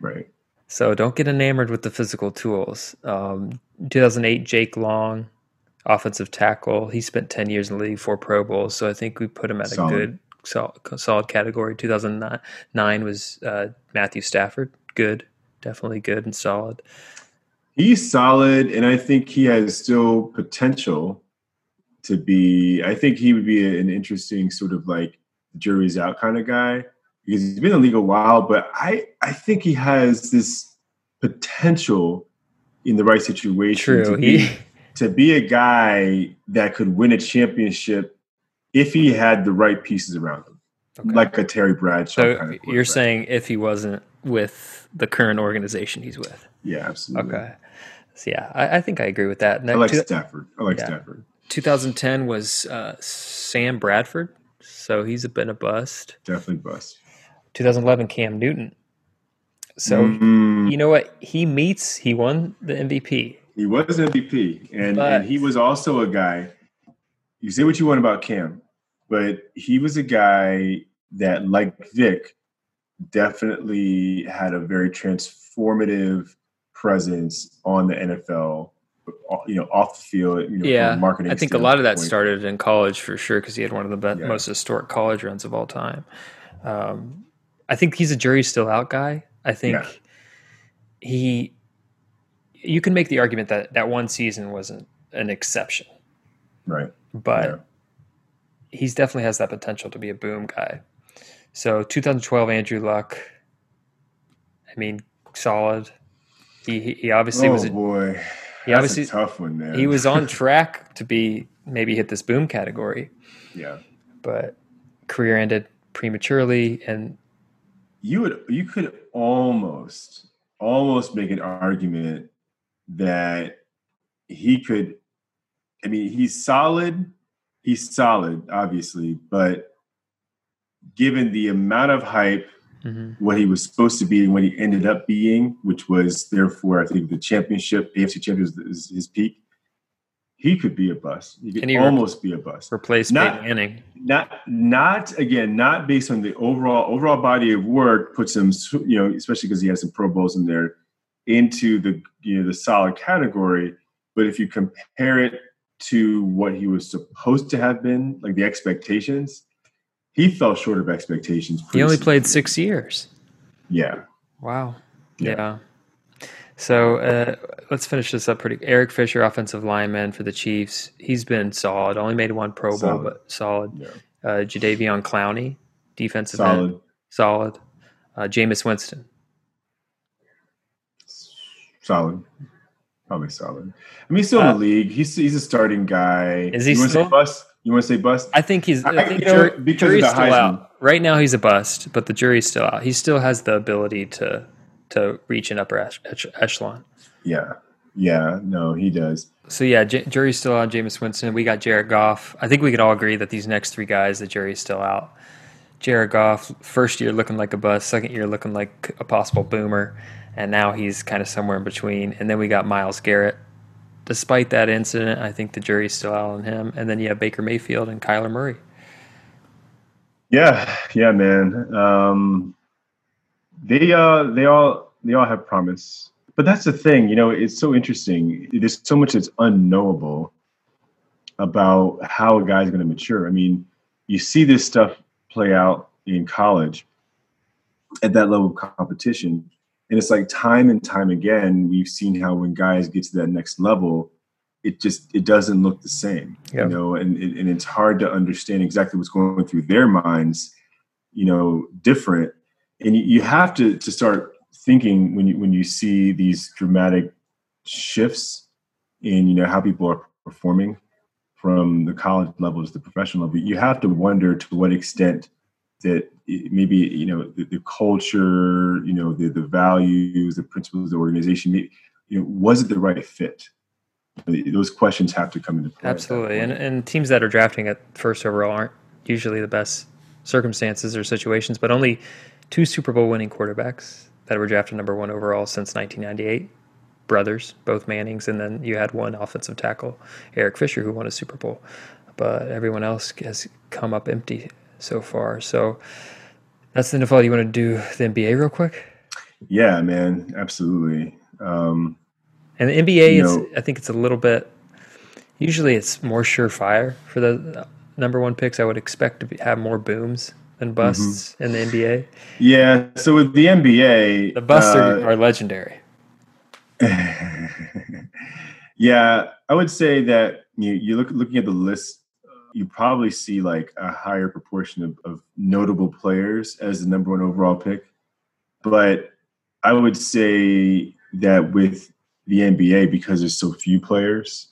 right. So don't get enamored with the physical tools. Um, 2008, Jake Long, offensive tackle. He spent 10 years in the league, four Pro Bowls. So I think we put him at Solid. a good solid category. 2009 was uh, Matthew Stafford, good, definitely good and solid. He's solid, and I think he has still potential to be. I think he would be an interesting sort of like jury's out kind of guy because he's been in the league a while, but I I think he has this potential in the right situation True. to be to be a guy that could win a championship if he had the right pieces around him, okay. like a Terry Bradshaw. So kind of you're saying if he wasn't with the current organization he's with? Yeah, absolutely. Okay. So yeah, I, I think I agree with that. I like two, Stafford. I like yeah. Stafford. 2010 was uh, Sam Bradford, so he's been a bust. Definitely bust. 2011 Cam Newton. So mm. you know what? He meets. He won the MVP. He was MVP, and, but, and he was also a guy. You say what you want about Cam, but he was a guy that, like Vic, definitely had a very transformative presence on the NFL. You know, off the field. You know, yeah, marketing. I think a lot of that started in college for sure because he had one of the best, yeah. most historic college runs of all time. Um, I think he's a jury still out guy. I think yeah. he. You can make the argument that that one season wasn't an exception, right? But yeah. he's definitely has that potential to be a boom guy. So 2012 Andrew Luck. I mean, solid. He he obviously oh, was a boy. He That's obviously tough one, man. He was on track to be maybe hit this boom category. Yeah. But career ended prematurely and you would you could almost almost make an argument that he could I mean he's solid he's solid obviously but given the amount of hype mm-hmm. what he was supposed to be and what he ended up being which was therefore I think the championship AFC championship is his peak he could be a bust. He could he almost re- be a bust. Replace not, Peyton Manning. Not, not again, not based on the overall overall body of work. Puts him, you know, especially because he has some Pro Bowls in there, into the you know the solid category. But if you compare it to what he was supposed to have been, like the expectations, he fell short of expectations. He only played six years. Yeah. Wow. yeah. yeah. So uh, let's finish this up pretty. Eric Fisher, offensive lineman for the Chiefs. He's been solid. Only made one Pro Bowl, but solid. Yeah. Uh, Jadeveon Clowney, defensive solid. end, solid. Uh, Jameis Winston, solid. Probably solid. I mean, he's still in the uh, league. He's he's a starting guy. Is he you still? bust? You want to say bust? I think he's. I, think jury, know, because jury's still out. Right now, he's a bust, but the jury's still out. He still has the ability to to reach an upper echelon. Yeah, yeah, no, he does. So yeah, J- jury's still on Jameis Winston. We got Jared Goff. I think we could all agree that these next three guys, the jury's still out. Jared Goff, first year looking like a bust, second year looking like a possible boomer, and now he's kind of somewhere in between. And then we got Myles Garrett. Despite that incident, I think the jury's still out on him. And then you have Baker Mayfield and Kyler Murray. Yeah, yeah, man. Um, they uh they all they all have promise but that's the thing you know it's so interesting there's so much that's unknowable about how a guy's going to mature i mean you see this stuff play out in college at that level of competition and it's like time and time again we've seen how when guys get to that next level it just it doesn't look the same you know? And, and it's hard to understand exactly what's going through their minds you know different. And you have to to start thinking when you when you see these dramatic shifts in you know how people are performing from the college level to the professional level you have to wonder to what extent that maybe you know the, the culture you know the, the values the principles of the organization you know was it the right fit those questions have to come into play absolutely and, and teams that are drafting at first overall aren't usually the best circumstances or situations but only two Super Bowl winning quarterbacks that were drafted number one overall since 1998. Brothers, both Mannings, and then you had one offensive tackle, Eric Fisher, who won a Super Bowl. But everyone else has come up empty so far. So that's the NFL. You want to do the NBA real quick? Yeah, man, absolutely. Um, and the NBA is, know, I think it's a little bit. Usually, it's more surefire for the number one picks, I would expect to be, have more booms than busts in the NBA. Yeah. So with the NBA, The busts are, uh, are legendary. yeah, I would say that you you look looking at the list, you probably see like a higher proportion of, of notable players as the number one overall pick. But I would say that with the NBA, because there's so few players,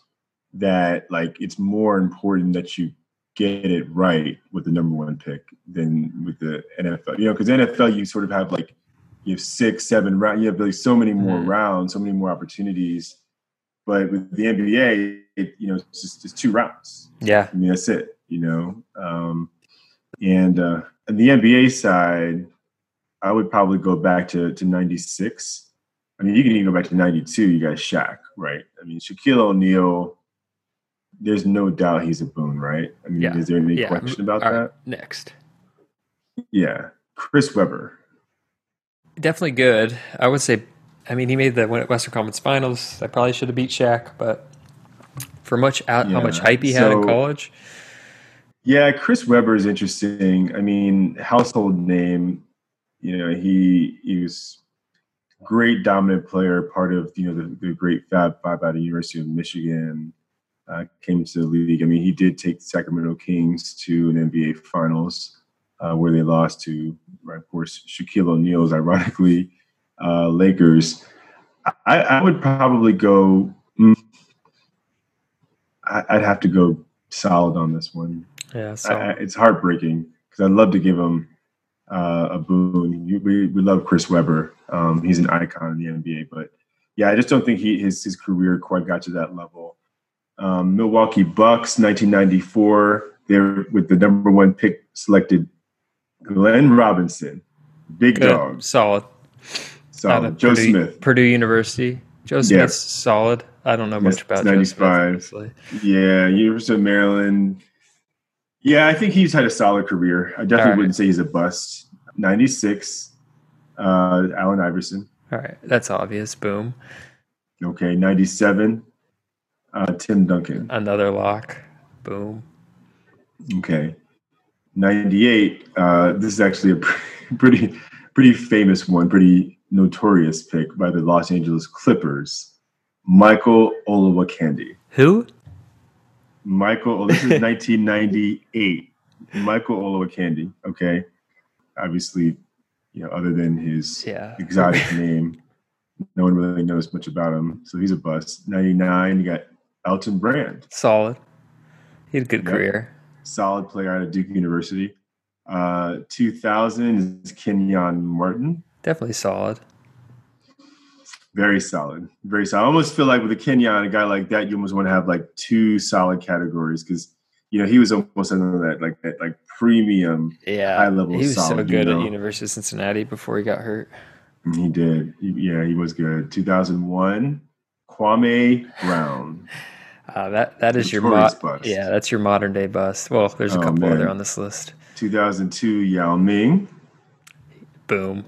that like it's more important that you get it right with the number one pick than with the NFL. You know, because NFL you sort of have like you have six, seven rounds. You have like so many more Mhm. rounds, so many more opportunities. But with the NBA, it, you know, it's just it's two rounds. Yeah. I mean, that's it. You know, um, and uh, on the NBA side, I would probably go back to to '96. I mean, you can even go back to '92. You got Shaq, right? I mean, Shaquille O'Neal. There's no doubt he's a boon, right? I mean, Yeah. is there any Yeah. question about All that? right, next. Yeah, Chris Webber. Definitely good. I would say, I mean, he made the Western Conference Finals. I probably should have beat Shaq, but for much out, how much hype he had in college. Yeah, Chris Webber is interesting. I mean, household name. You know, he he was great dominant player, part of you know the, the great Fab Five out of the University of Michigan. Uh, came to the league. I mean, he did take the Sacramento Kings to an NBA Finals, uh, where they lost to, of course, Shaquille O'Neal's ironically uh, Lakers. I, I would probably go. I, I'd have to go solid on this one. Yeah. So I, it's heartbreaking because I'd love to give him uh, a boon. You- We, we love Chris Webber. Um, he's an icon in the NBA, but yeah, I just don't think he his his career quite got to that level. Um, Milwaukee Bucks, 1994. They're with the number one pick selected, Glenn Robinson, big good, dog, solid. Solid. Joe Purdue, Smith, Purdue University. Joe Yeah. Solid. I don't know much about 95. honestly. yeah, University of Maryland. Yeah, I think he's had a solid career. I definitely right. wouldn't say he's a bust. 96, uh, Allen Iverson. All right, that's obvious. Boom. Okay, 97, uh, Tim Duncan. Another lock. Boom. Okay, 98. Uh, this is actually a pretty, pretty famous one, pretty notorious pick by the Los Angeles Clippers. Michael Olowokandi. Who? Michael, oh, this is 1998. Michael Olowokandi. Okay, obviously, you know, other than his Yeah. exotic name. No one really knows much about him, so he's a bust. Ninety nine, you got Elton Brand, Solid. He had a good Yep. career. solid player out of Duke University. Uh, Two thousand is Kenyon Martin, Definitely solid. Very solid, very solid. I almost feel like with a Kenyon, a guy like that, you almost want to have like two solid categories because you know he was almost under that like that like premium. Yeah. High level he was so solid, you good know. at University of Cincinnati before he got hurt. He did, yeah, he was good. Two thousand one, Kwame Brown. Uh, that that is your mo- bust. yeah, that's your modern day bust. Well, there's a Oh, couple man. other on this list. 2002 Yao Ming. Boom. You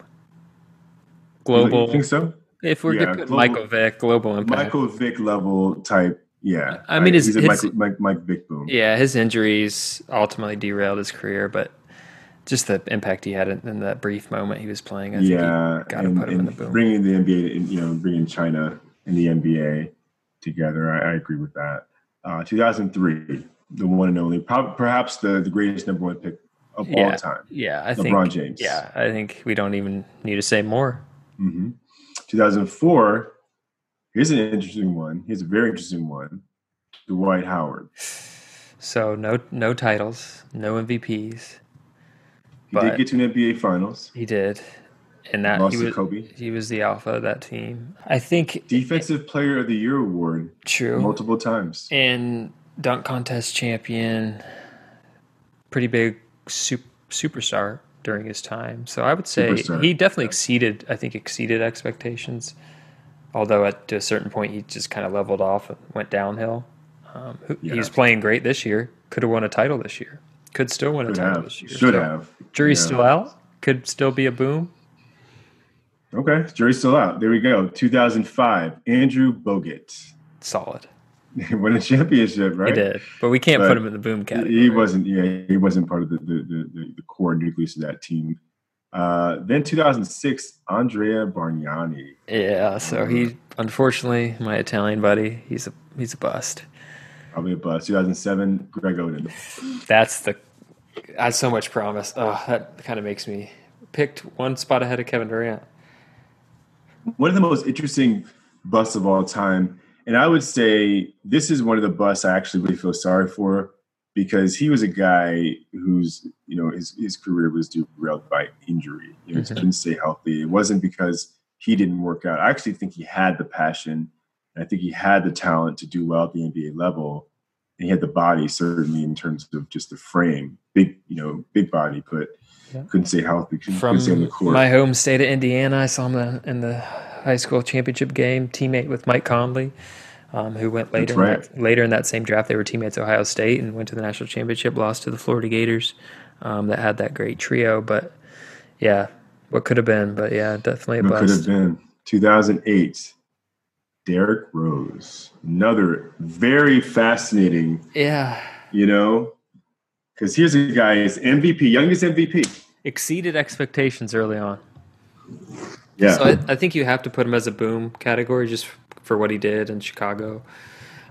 Global. think so? If we're Yeah, global- Michael Vick, global impact. Michael Vick level type. Yeah. I mean, his- he's a his- Michael, Mike, Mike Vick boom. Yeah, his injuries ultimately derailed his career, but just the impact he had in, in that brief moment he was playing, I think yeah, he gotta put him in the boom. bringing the NBA, you know, bringing China and the NBA together. I, I agree with that. Uh, 2003, the one and only, perhaps the, the greatest number one pick of Yeah. all time, yeah, I LeBron think. James. Yeah, I think we don't even need to say more. hmm 2004. Here's an interesting one. Here's a very interesting one. Dwight Howard. So no no titles, no MVPs. He did get to an NBA Finals. He did, and that Lost he was Kobe. he was the alpha of that team. I think Defensive Player of the Year award true. multiple times. and dunk contest champion, pretty big sup- superstar during his time. So I would say Superstar, he definitely exceeded. I think exceeded expectations. Although at to a certain point he just kind of leveled off and went downhill. Um, Yeah. He's playing great this year. Could have won a title this year. Could still win a title have. this year. Should So, have. Jury's Yeah. still out. Could still be a boom. Okay, jury's still out. There we go. 2005, Andrew Bogut. Solid. He won a championship, right? He did, but we can't But put him in the boom category. He wasn't. Yeah, he wasn't part of the the, the, the, core nucleus of that team. Uh, then 2006, Andrea Bargnani. Yeah, so he unfortunately, my Italian buddy, he's a he's a bust. Probably a bust. 2007, Greg Oden. That's the has so much promise. Oh, that kind of makes me picked one spot ahead of Kevin Durant. One of the most interesting busts of all time, and I would say this is one of the busts I actually really feel sorry for because he was a guy whose you know his his career was derailed by injury. You know, he Mhm. couldn't stay healthy. It wasn't because he didn't work out. I actually think he had the passion. And I think he had the talent to do well at the NBA level. And he had the body certainly in terms of just the frame, big you know big body, but Yeah. couldn't stay healthy. Couldn't, From couldn't stay on the court. my home state of Indiana, I saw him in the high school championship game, teammate with Mike Conley, um, who went later That's in that, later in that same draft. They were teammates at Ohio State and went to the national championship, lost to the Florida Gators um, that had that great trio. But yeah, what could have been? But yeah, definitely a What could have been 2008. Derrick Rose, another very fascinating, Yeah, you know, because here's a guy, his MVP, youngest MVP. exceeded expectations early on. Yeah, So I, I think you have to put him as a boom category just for what he did in Chicago.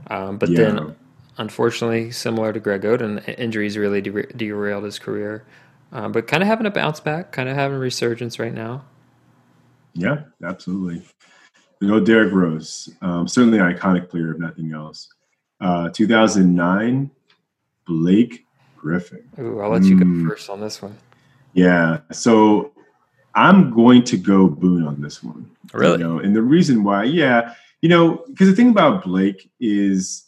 Um, but Yeah. then, unfortunately, similar to Greg Oden, injuries really dera- derailed his career. Um, but kind of having a bounce back, kind of having a resurgence right now. yeah, absolutely. You know, Derrick Rose, um, certainly an iconic player, if nothing else. Uh, 2009, Blake Griffin. Ooh, I'll let you Mm. go first on this one. Yeah. So I'm going to go Boone on this one. Really? You know, and the reason why, yeah, you know, because the thing about Blake is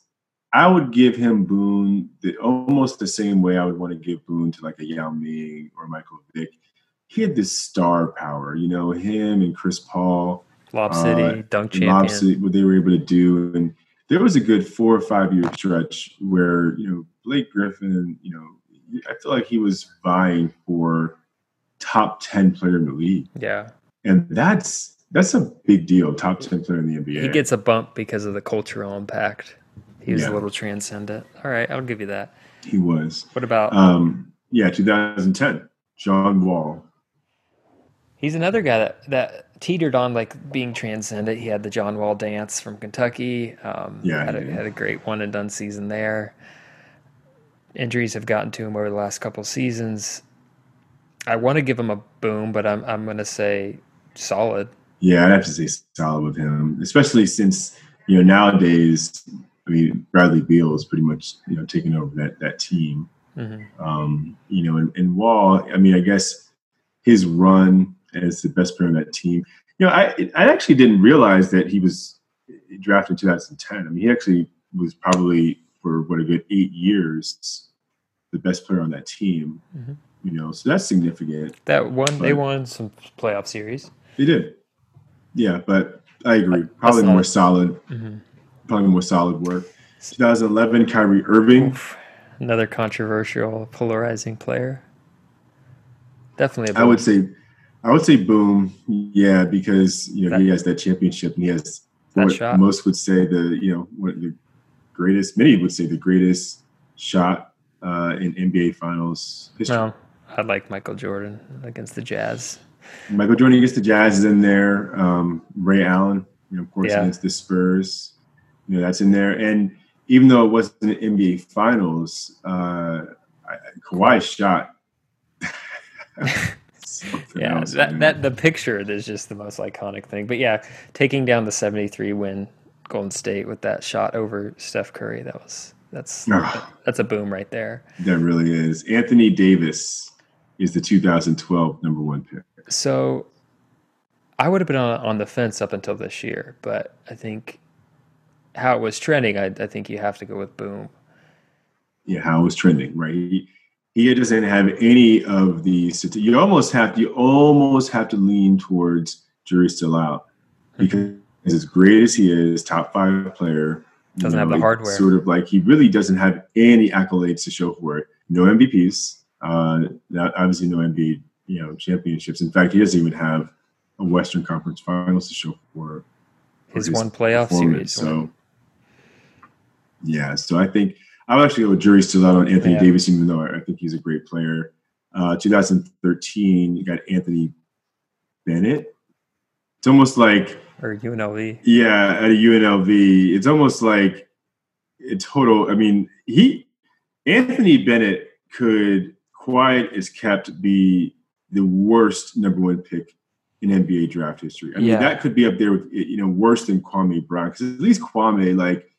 I would give him Boone the, almost the same way I would want to give Boone to like a Yao Ming or Michael Vick. He had this star power, you know, him and Chris Paul, Lob Uh, City, dunk and champion. obviously what they were able to do. And there was a good four or five year stretch where, you know, Blake Griffin, you know, I feel like he was vying for top 10 player in the league. Yeah. And that's that's a big deal, top 10 player in the NBA. He gets a bump because of the cultural impact. He was Yeah. a little transcendent. All right, I'll give you that. he was. What about Um, yeah, 2010, John Wall. He's another guy that, that teetered on like being transcendent. He had the John Wall dance from Kentucky. Um, Yeah, had a, had a great one and done season there. Injuries have gotten to him over the last couple seasons. I want to give him a boom, but I'm I'm going to say solid. Yeah, I'd have to say solid with him, especially since, you know, nowadays, I mean, Bradley Beal is pretty much, you know, taking over that that team. hmm Um, you know, and, and Wall, I mean, I guess his run as the best player on that team, you know, I I actually didn't realize that he was drafted in 2010. I mean, he actually was probably for what a good eight years the best player on that team. Mhm. You know, so that's significant. That one they won some playoff series. They did, yeah, but I agree. Probably more solid, hmm probably more solid work. 2011, Kyrie Irving. Another controversial, polarizing player. Definitely. a I would say, I would say boom. Yeah, because you know he has that championship and he has That what shot. most would say the you know what the greatest. Many would say the greatest shot uh, in NBA Finals history. No, I like Michael Jordan against the Jazz. Michael Jordan against the Jazz is in there. Um, Ray Allen, you know, of course, Yeah. against the Spurs. You know, that's in there. And even though it wasn't an NBA Finals, uh, I, Kawhi's shot. Yeah, else, that, man. that the picture is just the most iconic thing. But yeah, taking down the seventy three win Golden State with that shot over Steph Curry, that was that's that's a boom right there. That really is. Anthony Davis is the 2012 number one pick. So I would have been on, on the fence up until this year, but I think how it was trending, I, I think you have to go with boom. Yeah, how it was trending, right? He, he doesn't have any of the. You almost have you almost have to lean towards jury still out mm-hmm. because as great as he is, top five player, Doesn't have the hardware. Sort of like he really doesn't have any accolades to show for it. No MVPs, uh, not, obviously no NBA, you know, championships. In fact, he doesn't even have a Western Conference Finals to show for. for His one playoff series. So, Yeah, so I think I'll actually go with jury still out on Anthony yeah. Davis, even though I think he's a great player. Uh, 2013, you got Anthony Bennett. It's almost like or UNLV. Yeah, at a UNLV, it's almost like a total. I mean, he Anthony Bennett could, quiet as kept, be the worst number one pick in NBA draft history. I mean, yeah. that could be up there with you know worse than Kwame Brown because at least Kwame like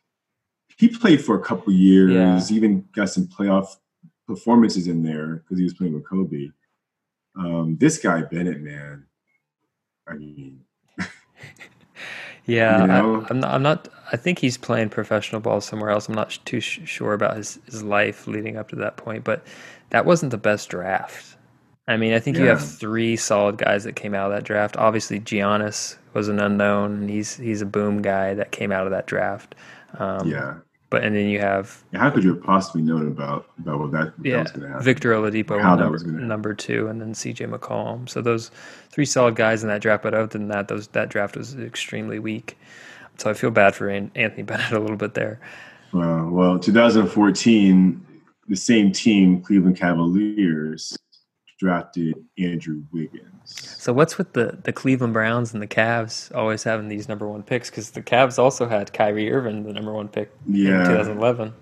he played for a couple years, yeah. even got some playoff performances in there because he was playing with Kobe. Um, this guy Bennett, man, I mean, yeah, you know? I, am not, I'm not. I think he's playing professional ball somewhere else. I'm not too sh- sure about his his life leading up to that point, but that wasn't the best draft. I mean, I think yeah. you have three solid guys that came out of that draft. Obviously, Giannis was an unknown, and he's he's a boom guy that came out of that draft. Um, yeah. But and then you have yeah, how could you have possibly known about about what that, yeah, that was going to happen? Victor Oladipo, how number, number two, and then C.J. McCollum. So those three solid guys in that draft. But other than that, those that draft was extremely weak. So I feel bad for Anthony Bennett a little bit there. Uh, well, 2014, the same team, Cleveland Cavaliers, drafted Andrew Wiggins. So what's with the the Cleveland Browns and the Cavs always having these number one picks? Because the Cavs also had Kyrie Irving, the number one pick yeah. in 2011.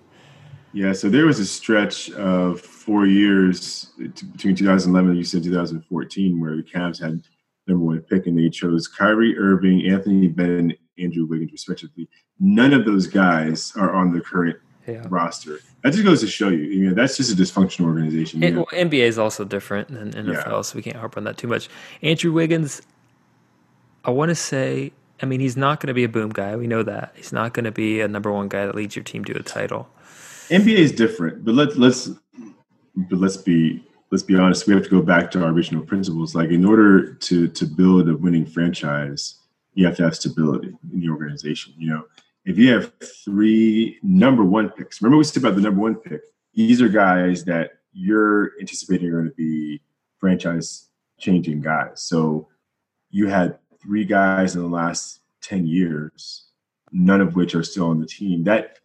Yeah, so there was a stretch of four years between 2011 and you said 2014 where the Cavs had number one pick and they chose Kyrie Irving, Anthony Bennett, Andrew Wiggins, respectively. None of those guys are on the current yeah. roster. That just goes to show you, you know, that's just a dysfunctional organization. It, well, NBA is also different than NFL, yeah. so we can't harp on that too much. Andrew Wiggins, I want to say, I mean, he's not going to be a boom guy. We know that he's not going to be a number one guy that leads your team to a title. NBA is different, but let's let's but let's be let's be honest. We have to go back to our original principles. Like, in order to to build a winning franchise, you have to have stability in the organization. You know, if you have three number one picks, remember we said about the number one pick. These are guys that you're anticipating are going to be franchise changing guys. So you had three guys in the last 10 years, none of which are still on the team. That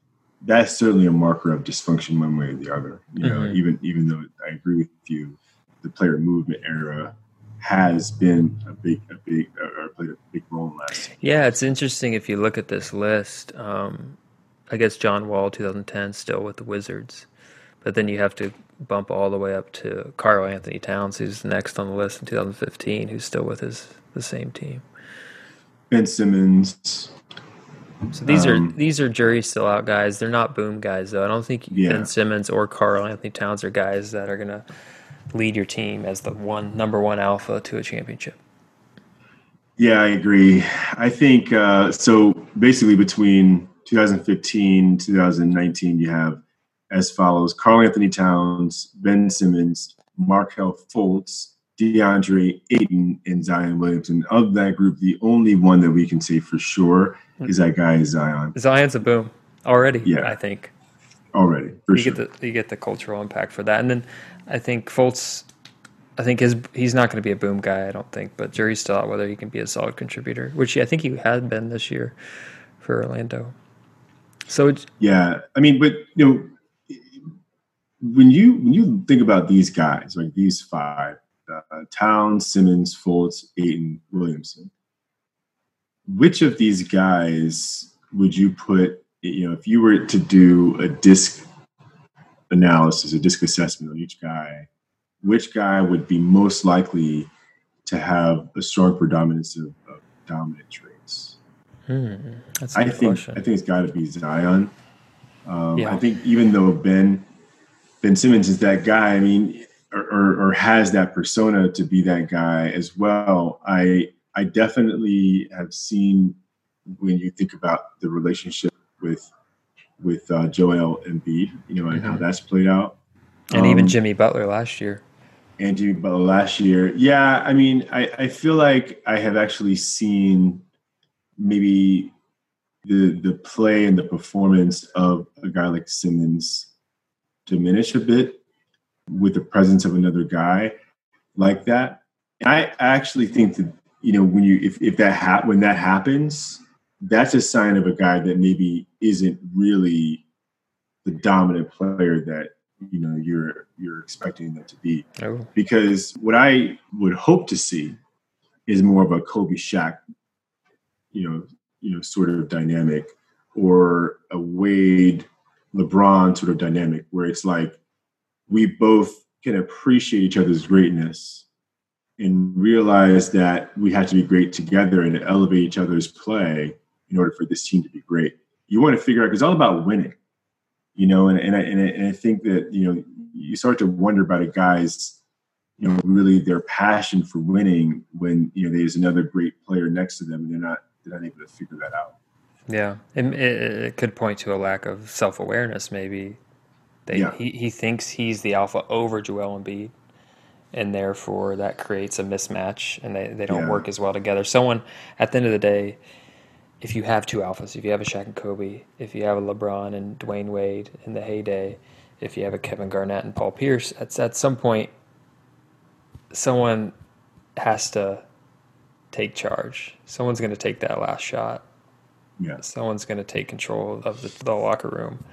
that's certainly a marker of dysfunction one way or the other. You know, mm-hmm. even even though I agree with you, the player movement era has been a big, a big, or played a big role in last. Yeah, it's interesting if you look at this list. Um, I guess John Wall, 2010, still with the Wizards, but then you have to bump all the way up to Karl-Anthony Towns, who's next on the list in 2015, who's still with his the same team. Ben Simmons. So these um, are these are jury still out guys. They're not boom guys though. I don't think yeah. Ben Simmons or Karl-Anthony Towns are guys that are gonna lead your team as the one number one alpha to a championship. Yeah, I agree. I think uh, so. Basically, between 2015 2019, you have as follows: Karl-Anthony Towns, Ben Simmons, Markelle Fultz, DeAndre Ayton, and Zion Williamson. And of that group, the only one that we can say for sure is that guy is Zion. Zion's a boom already. Yeah, I think already. you sure. get the you get the cultural impact for that, and then I think Fultz. I think his he's not going to be a boom guy. I don't think, but jury's still out whether he can be a solid contributor, which I think he had been this year for Orlando. So it's yeah, I mean, but you know, when you when you think about these guys, like these five, uh, Towns, Simmons, Fultz, Ayton, Williamson, which of these guys would you put? You know, if you were to do a DISC analysis, a DISC assessment on each guy, which guy would be most likely to have a strong predominance of, of dominant traits? Hmm, I think question. I think it's got to be Zion. Um, yeah. I think even though Ben Ben Simmons is that guy, I mean, or, or, or has that persona to be that guy as well. I I definitely have seen when you think about the relationship with with uh, Joel Embiid, you know, and mm-hmm. how that's played out. And um, even Jimmy Butler last year. And Jimmy Butler last year. Yeah, I mean, I, I feel like I have actually seen maybe the the play and the performance of a guy like Simmons diminish a bit with the presence of another guy like that. I actually think that you know when you if, if that ha- when that happens, that's a sign of a guy that maybe isn't really the dominant player that you know you're you're expecting them to be. Oh. Because what I would hope to see is more of a Kobe Shaq, you know, you know, sort of dynamic, or a Wade LeBron sort of dynamic, where it's like we both can appreciate each other's greatness and realize that we have to be great together and elevate each other's play in order for this team to be great. You want to figure out because it's all about winning, you know, and, and, I, and, I, and I think that, you know, you start to wonder about a guy's, you know, really their passion for winning when, you know, there's another great player next to them and they're not, they're not able to figure that out. Yeah. It, it, could point to a lack of self awareness, maybe. They, yeah. he, he thinks he's the alpha over Joel Embiid and therefore that creates a mismatch and they, they don't yeah. work as well together. Someone at the end of the day, if you have two alphas, if you have a Shaq and Kobe, if you have a LeBron and Dwyane Wade in the heyday, if you have a Kevin Garnett and Paul Pierce, at, at some point, someone has to take charge. Someone's going to take that last shot. Yeah. Someone's going to take control of the, the locker room.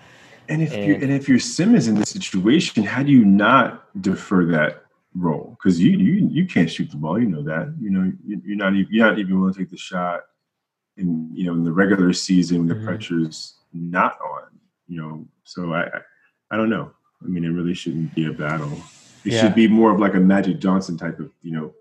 And if and, you and if you're Simmons in this situation, how do you not defer that role because you you you can't shoot the ball. You know that. You know you're not even you're not even willing to take the shot. In you know in the regular season the mm-hmm. pressure's not on. You know, so I I don't know. I mean, it really shouldn't be a battle. It yeah. should be more of like a Magic Johnson type of you know,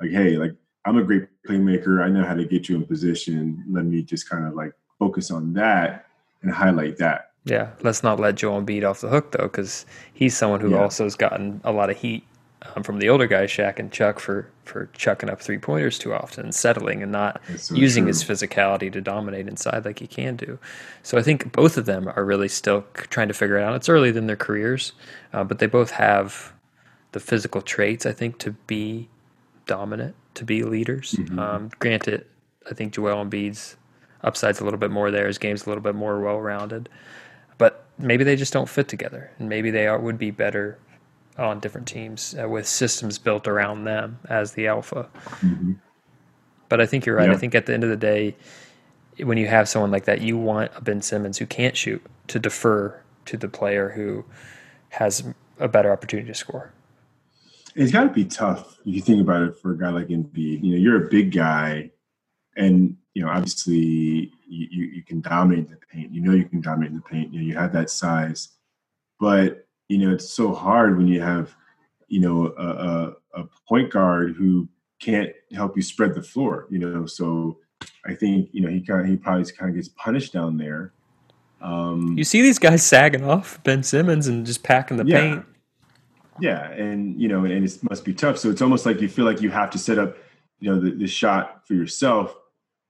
like hey, like I'm a great playmaker. I know how to get you in position. Let me just kind of like focus on that and highlight that. Yeah, let's not let Joel Embiid off the hook though, because he's someone who yeah. also has gotten a lot of heat um, from the older guys, Shaq and Chuck, for for chucking up three pointers too often, settling and not so using true. his physicality to dominate inside like he can do. So I think both of them are really still trying to figure it out. It's early in their careers, uh, but they both have the physical traits I think to be dominant, to be leaders. Mm-hmm. Um, granted, I think Joel Embiid's upside's a little bit more there. His game's a little bit more well rounded, but maybe they just don't fit together, and maybe they are, would be better on different teams uh, with systems built around them as the alpha. Mm-hmm. But I think you're right. Yeah. I think at the end of the day, when you have someone like that, you want a Ben Simmons who can't shoot to defer to the player who has a better opportunity to score. It's got to be tough if you think about it for a guy like Embiid. You know, you're a big guy, and you know, obviously, you, you, you can dominate the paint. You know, you can dominate the paint. You know, you have that size, but you know, it's so hard when you have, you know, a, a, a point guard who can't help you spread the floor, you know. So I think, you know, he kind of, he probably kind of gets punished down there. Um, you see these guys sagging off Ben Simmons and just packing the yeah. paint. Yeah, and you know, and it must be tough. So it's almost like you feel like you have to set up, you know, the, the shot for yourself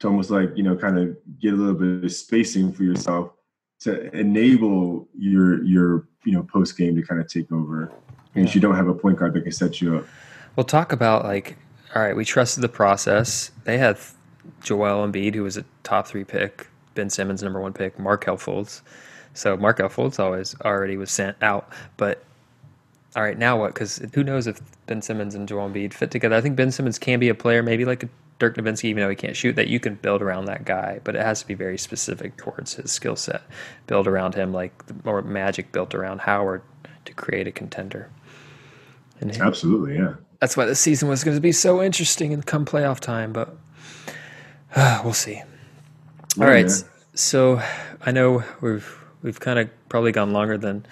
to almost like you know, kind of get a little bit of spacing for yourself to enable your your you know post game to kind of take over, and yeah. you don't have a point guard that can set you up. We'll talk about like all right, we trusted the process. They had Joel Embiid, who was a top three pick, Ben Simmons number one pick, Markelle Fultz. So Markelle Fultz always already was sent out, but all right, now what? Because who knows if Ben Simmons and Joel Embiid fit together? I think Ben Simmons can be a player, maybe like a Dirk Nowitzki, even though he can't shoot, that you can build around that guy, but it has to be very specific towards his skill set. Build around him like more Magic built around Howard to create a contender. And Absolutely, yeah. That's why this season was going to be so interesting and come playoff time, but uh, we'll see. All right, yeah. so I know we've we've kind of probably gone longer than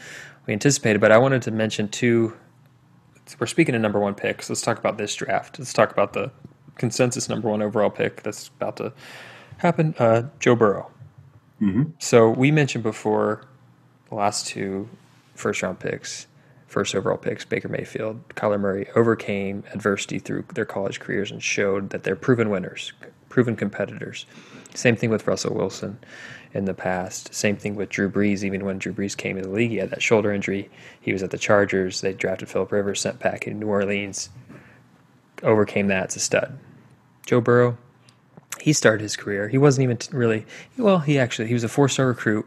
we anticipated, but I wanted to mention two. We're speaking of number one picks. Let's talk about this draft. Let's talk about the consensus number one overall pick that's about to happen, uh, Joe Burrow. Mm-hmm. So we mentioned before the last two first round picks, first overall picks, Baker Mayfield, Kyler Murray overcame adversity through their college careers and showed that they're proven winners, proven competitors. Same thing with Russell Wilson in the past. Same thing with Drew Brees. Even when Drew Brees came to the league, he had that shoulder injury. He was at the Chargers. They drafted Philip Rivers, sent back in New Orleans, overcame that. It's a stud. Joe Burrow, he started his career. He wasn't even really well. He actually he was a four star recruit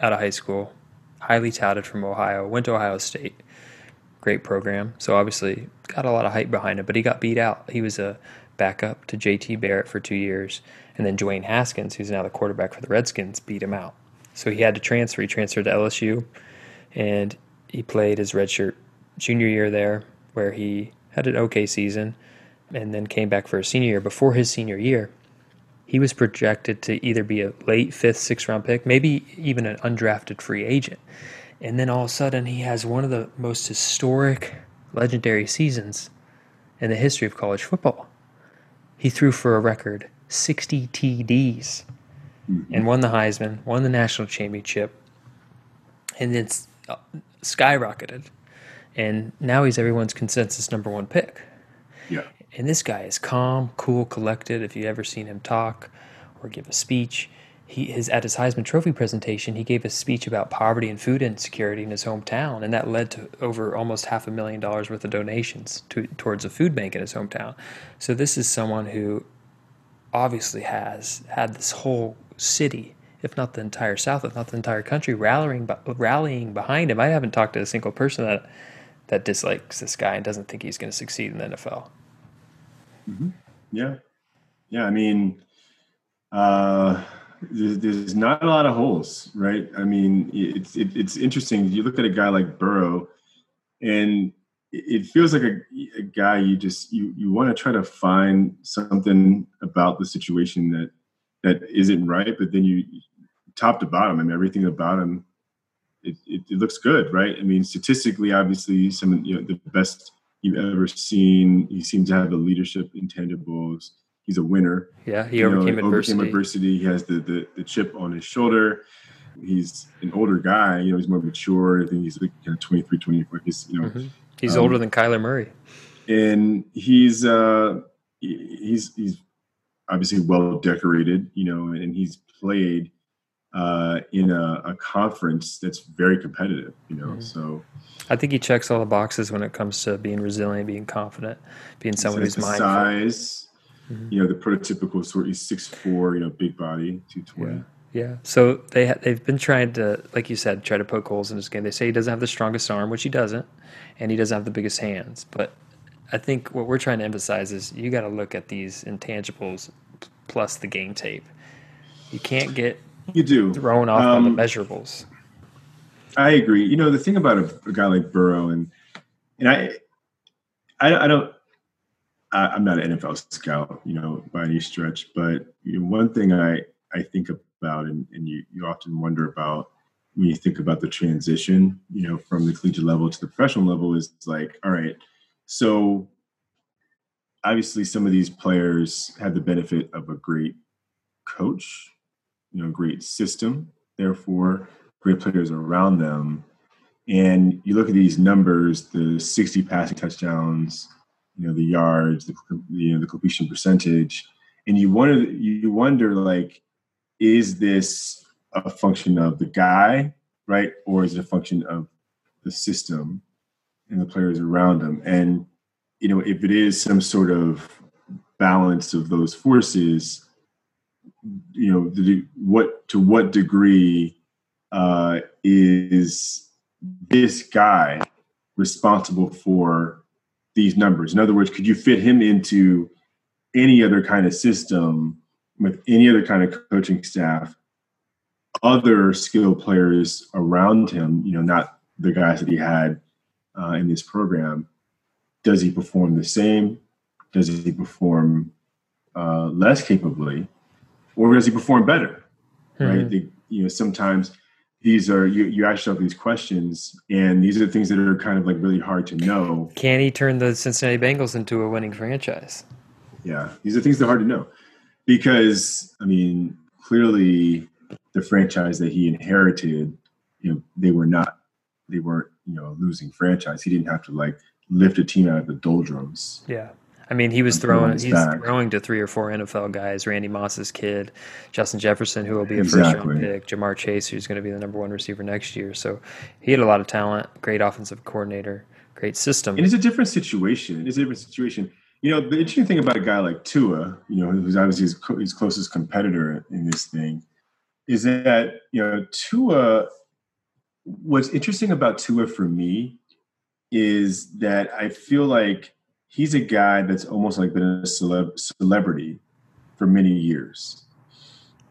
out of high school, highly touted from Ohio. Went to Ohio State, great program. So obviously got a lot of hype behind him. But he got beat out. He was a backup to J.T. Barrett for two years, and then Dwayne Haskins, who's now the quarterback for the Redskins, beat him out. So he had to transfer. He transferred to LSU, and he played his redshirt junior year there, where he had an okay season, and then came back for his senior year. Before his senior year, he was projected to either be a late fifth, sixth round pick, maybe even an undrafted free agent. And then all of a sudden, he has one of the most historic, legendary seasons in the history of college football. He threw for a record 60 TDs and won the Heisman, won the national championship, and then uh, skyrocketed. And now he's everyone's consensus number one pick. Yeah. And this guy is calm, cool, collected. If you've ever seen him talk or give a speech, he his at his Heisman Trophy presentation, he gave a speech about poverty and food insecurity in his hometown, and that led to over almost half a million dollars worth of donations to, towards a food bank in his hometown. So this is someone who obviously has had this whole city, if not the entire South, if not the entire country, rallying rallying behind him. I haven't talked to a single person that that dislikes this guy and doesn't think he's going to succeed in the NFL. Mm-hmm. Yeah, yeah. I mean, uh, there's, there's, not a lot of holes, right? I mean, it's it, it's interesting. You look at a guy like Burrow, and it feels like a, a guy you just you you want to try to find something about the situation that that isn't right, but then you top to bottom, I mean, everything about him, it, it, it looks good, right? I mean, statistically, obviously, some you know the best you've ever seen. He seems to have the leadership intangibles. He's a winner. Yeah, he overcame know, adversity. Overcame adversity. He has the, the, the chip on his shoulder. He's an older guy. You know, he's more mature. I think he's like kind of 23, 24. He's you know, mm-hmm. he's um, older than Kyler Murray. And he's uh he's he's obviously well decorated. You know, and he's played uh, in a, a, conference that's very competitive. You know, mm-hmm. so I think he checks all the boxes when it comes to being resilient, being confident, being someone who's mindful. Size, mm-hmm. you know, the prototypical sort. He's six four, you know, big body, two twenty. Yeah. Yeah. So they ha- they've been trying to, like you said, try to poke holes in his game. They say he doesn't have the strongest arm, which he doesn't, and he doesn't have the biggest hands. But I think what we're trying to emphasize is you got to look at these intangibles plus the game tape. You can't get you do thrown off um, on the measurables. I agree. You know, the thing about a, a guy like Burrow and and I, I, I don't. I, am not an NFL scout, you know, by any stretch. But you know, one thing I I think about, and, and you you often wonder about when you think about the transition, you know, from the collegiate level to the professional level, is like, all right, so obviously some of these players have the benefit of a great coach you know great system, therefore great players around them. And you look at these numbers: the 60 passing touchdowns, you know, the yards, the you know the completion percentage, and you wonder you wonder like, is this a function of the guy, right, or is it a function of the system and the players around them? And you know, if it is some sort of balance of those forces, you know the, what to what degree uh, is this guy responsible for these numbers? In other words could you fit him into any other kind of system with any other kind of coaching staff other skilled players around him you know not the guys that he had uh, in this program? Does he perform the same? Does he perform uh, less capably or does he perform better? Mm-hmm. Right? The, you know, sometimes these are you, you ask yourself these questions, and these are the things that are kind of like really hard to know. Can he turn the Cincinnati Bengals into a winning franchise? Yeah, these are things that are hard to know because I mean, clearly the franchise that he inherited, you know, they were not, they weren't, you know, losing franchise. He didn't have to like lift a team out of the doldrums. Yeah. I mean, he was throwing. He's back. throwing to three or four NFL guys: Randy Moss's kid, Justin Jefferson, who will be a exactly. first round pick, Ja'Marr Chase, who's going to be the number one receiver next year. So he had a lot of talent, great offensive coordinator, great system. And it's a different situation. It's a different situation. You know, the interesting thing about a guy like Tua, you know, who's obviously his, his closest competitor in this thing, is that you know Tua. What's interesting about Tua for me is that I feel like he's a guy that's almost like been a celeb- celebrity for many years.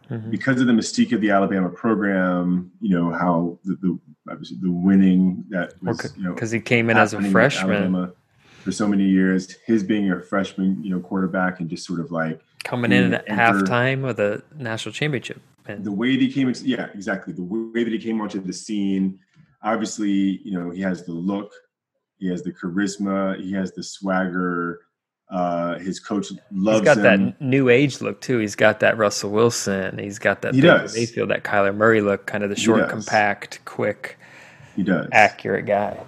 mm-hmm. because of the mystique of the Alabama program, you know how the, the obviously the winning that was, you know because he came in as a freshman for so many years, his being a freshman, you know, quarterback and just sort of like coming in at halftime of the national championship. And the way that he came into yeah, exactly. The way that he came onto the scene, obviously, you know, he has the look, he has the charisma, he has the swagger. Uh, his coach loves. He's got him. that new age look too. He's got that Russell Wilson. He's got that he does. Mayfield, that Kyler Murray look, kind of the short, compact, quick, he does accurate guy.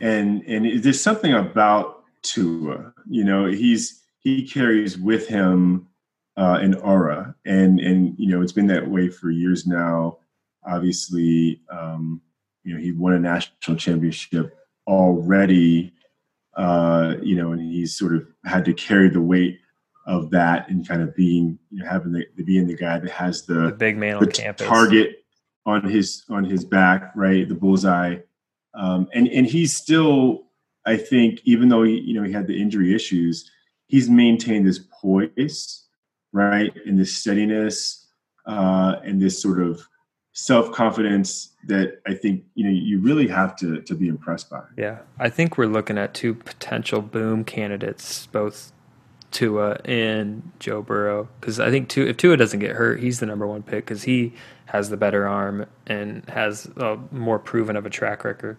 And and there's something about Tua. You know, he's he carries with him uh, an aura, and and you know it's been that way for years now. Obviously, um, you know he won a national championship already uh, you know, and he's sort of had to carry the weight of that and kind of being, you know, having the, the being the guy that has the, the big man on campus. target on his on his back, right, the bullseye, um, and and he's still, I think, even though he, you know he had the injury issues, he's maintained this poise, right, and this steadiness, uh, and this sort of self confidence that I think you know you really have to to be impressed by. Yeah, I think we're looking at two potential boom candidates, both Tua and Joe Burrow. Because I think Tua, if Tua doesn't get hurt, he's the number one pick because he has the better arm and has a more proven of a track record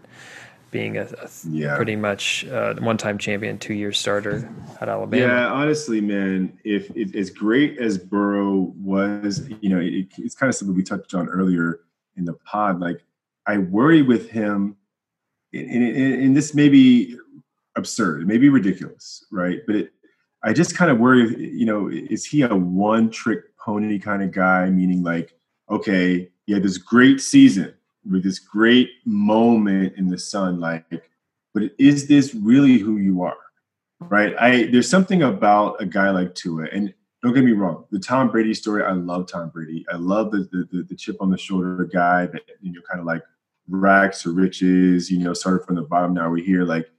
being a, a yeah. pretty much uh, one-time champion, two-year starter at Alabama. Yeah, honestly, man, if, if as great as Burrow was, you know, it, it's kind of something we touched on earlier in the pod. Like, I worry with him, and, and, and this may be absurd, it may be ridiculous, right? But it, I just kind of worry, you know, is he a one-trick pony kind of guy? Meaning, like, okay, he had this great season with this great moment in the sun like but is this really who you are right? I there's something about a guy like tua and don't get me wrong the tom brady story i love tom brady. I love the the, the chip on the shoulder guy that you know kind of like rags to riches you know started from the bottom now we hear like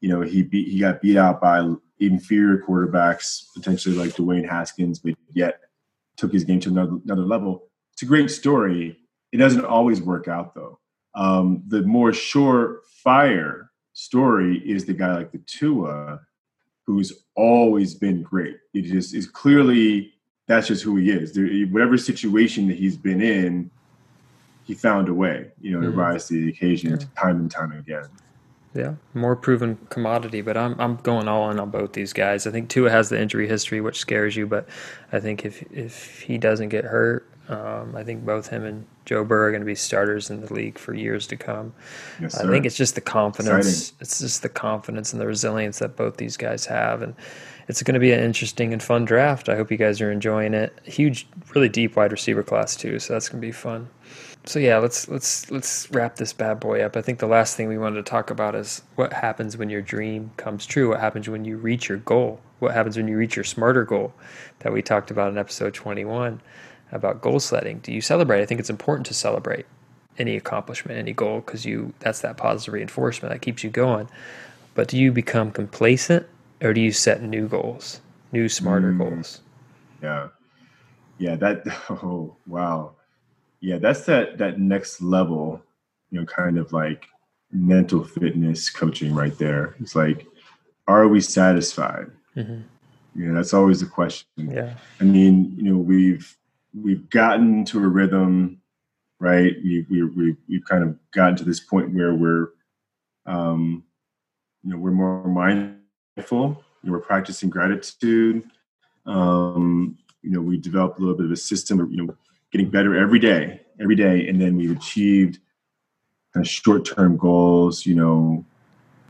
you know he beat he got beat out by inferior quarterbacks potentially like dwayne haskins but yet took his game to another, another level. It's a great story it doesn't always work out though. Um, the more surefire story is the guy like the Tua, who's always been great. It just is clearly that's just who he is. There, whatever situation that he's been in, he found a way, you know, to mm-hmm. rise to the occasion yeah. time and time again. Yeah, more proven commodity, but I'm I'm going all in on both these guys. I think Tua has the injury history, which scares you, but I think if if he doesn't get hurt, um, I think both him and Joe Burrow are going to be starters in the league for years to come. Yes, I think it's just the confidence. Exciting. It's just the confidence and the resilience that both these guys have, and it's going to be an interesting and fun draft. I hope you guys are enjoying it. Huge, really deep wide receiver class too, so that's going to be fun. So yeah, let's let's let's wrap this bad boy up. I think the last thing we wanted to talk about is what happens when your dream comes true. What happens when you reach your goal? What happens when you reach your smarter goal that we talked about in episode 21 about goal setting? Do you celebrate? I think it's important to celebrate any accomplishment, any goal because you that's that positive reinforcement that keeps you going. But do you become complacent or do you set new goals, new smarter mm, goals? Yeah. Yeah, that oh wow yeah that's that that next level you know kind of like mental fitness coaching right there it's like are we satisfied mm-hmm. you know that's always the question yeah i mean you know we've we've gotten to a rhythm right we, we, we, we've kind of gotten to this point where we're um you know we're more mindful you know, we're practicing gratitude um you know we developed a little bit of a system you know getting better every day, every day, and then we've achieved kind of short-term goals. You know,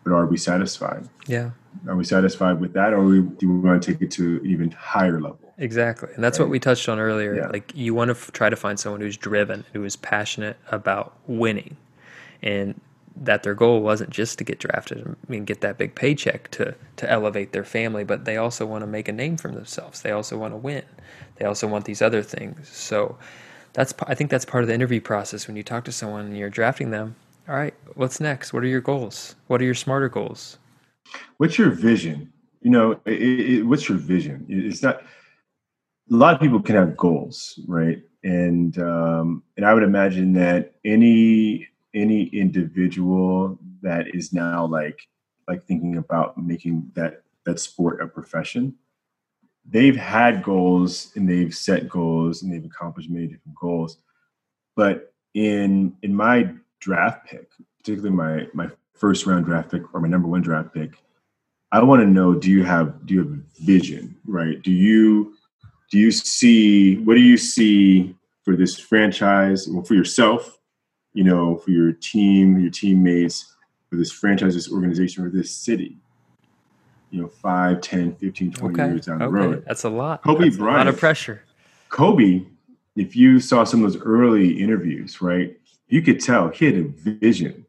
but are we satisfied? Yeah. Are we satisfied with that, or do we want to take it to an even higher level? Exactly, and that's right? what we touched on earlier. Yeah. Like you want to f- try to find someone who's driven, who is passionate about winning, and that their goal wasn't just to get drafted I mean get that big paycheck to to elevate their family, but they also want to make a name for themselves. They also want to win. They also want these other things. So that's I think that's part of the interview process when you talk to someone and you're drafting them. All right, what's next? What are your goals? What are your smarter goals? What's your vision? You know, it, it, what's your vision? It's not. A lot of people can have goals, right? and um, and I would imagine that any any individual that is now like like thinking about making that that sport a profession they've had goals and they've set goals and they've accomplished many different goals but in in my draft pick particularly my my first round draft pick or my number one draft pick i want to know do you have do you have a vision right do you do you see what do you see for this franchise well, for yourself you know for your team your teammates for this franchise this organization or this city? You know 5 10 15 20 okay. years down the okay. road. That's a lot. Kobe that's bryant a lot of pressure. Kobe if you saw some of those early interviews right you could tell he had a vision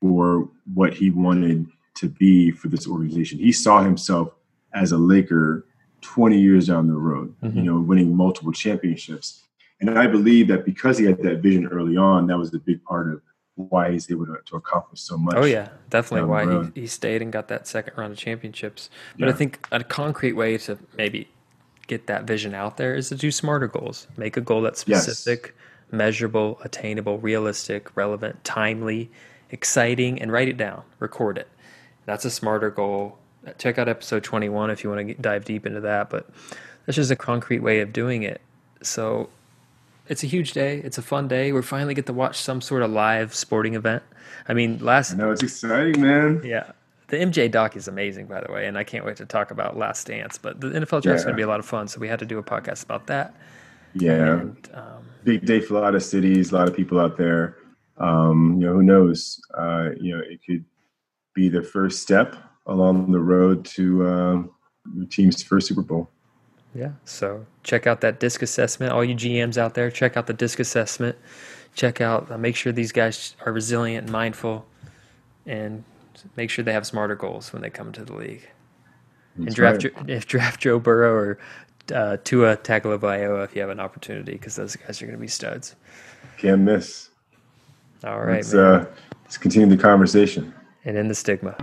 for what he wanted to be for this organization. He saw himself as a laker 20 years down the road, mm-hmm. you know, winning multiple championships. And I believe that because he had that vision early on, that was a big part of why he's able to, to accomplish so much. Oh yeah, definitely why he, he stayed and got that second round of championships. But yeah. I think a concrete way to maybe get that vision out there is to do smarter goals. Make a goal that's specific, yes. measurable, attainable, realistic, relevant, timely, exciting, and write it down. Record it. That's a smarter goal check out episode 21 if you want to dive deep into that. But that's just a concrete way of doing it. So it's a huge day. It's a fun day. We finally get to watch some sort of live sporting event. I mean, last. no, it's exciting, man. Yeah. The MJ doc is amazing, by the way, and I can't wait to talk about Last Dance. But the NFL draft yeah. is going to be a lot of fun, so we had to do a podcast about that. Yeah, and, um, big day for a lot of cities, a lot of people out there. Um, you know, who knows? Uh, you know, it could be the first step along the road to uh, your team's first Super Bowl. Yeah. So check out that DISC assessment. All you GMs out there, check out the DISC assessment. Check out, uh, make sure these guys are resilient and mindful, and make sure they have smarter goals when they come to the league. That's and draft right. if draft Joe Burrow or uh, Tua Tagovailoa if you have an opportunity, because those guys are going to be studs. Can't miss. All right, let's, uh, let's continue the conversation and end the stigma.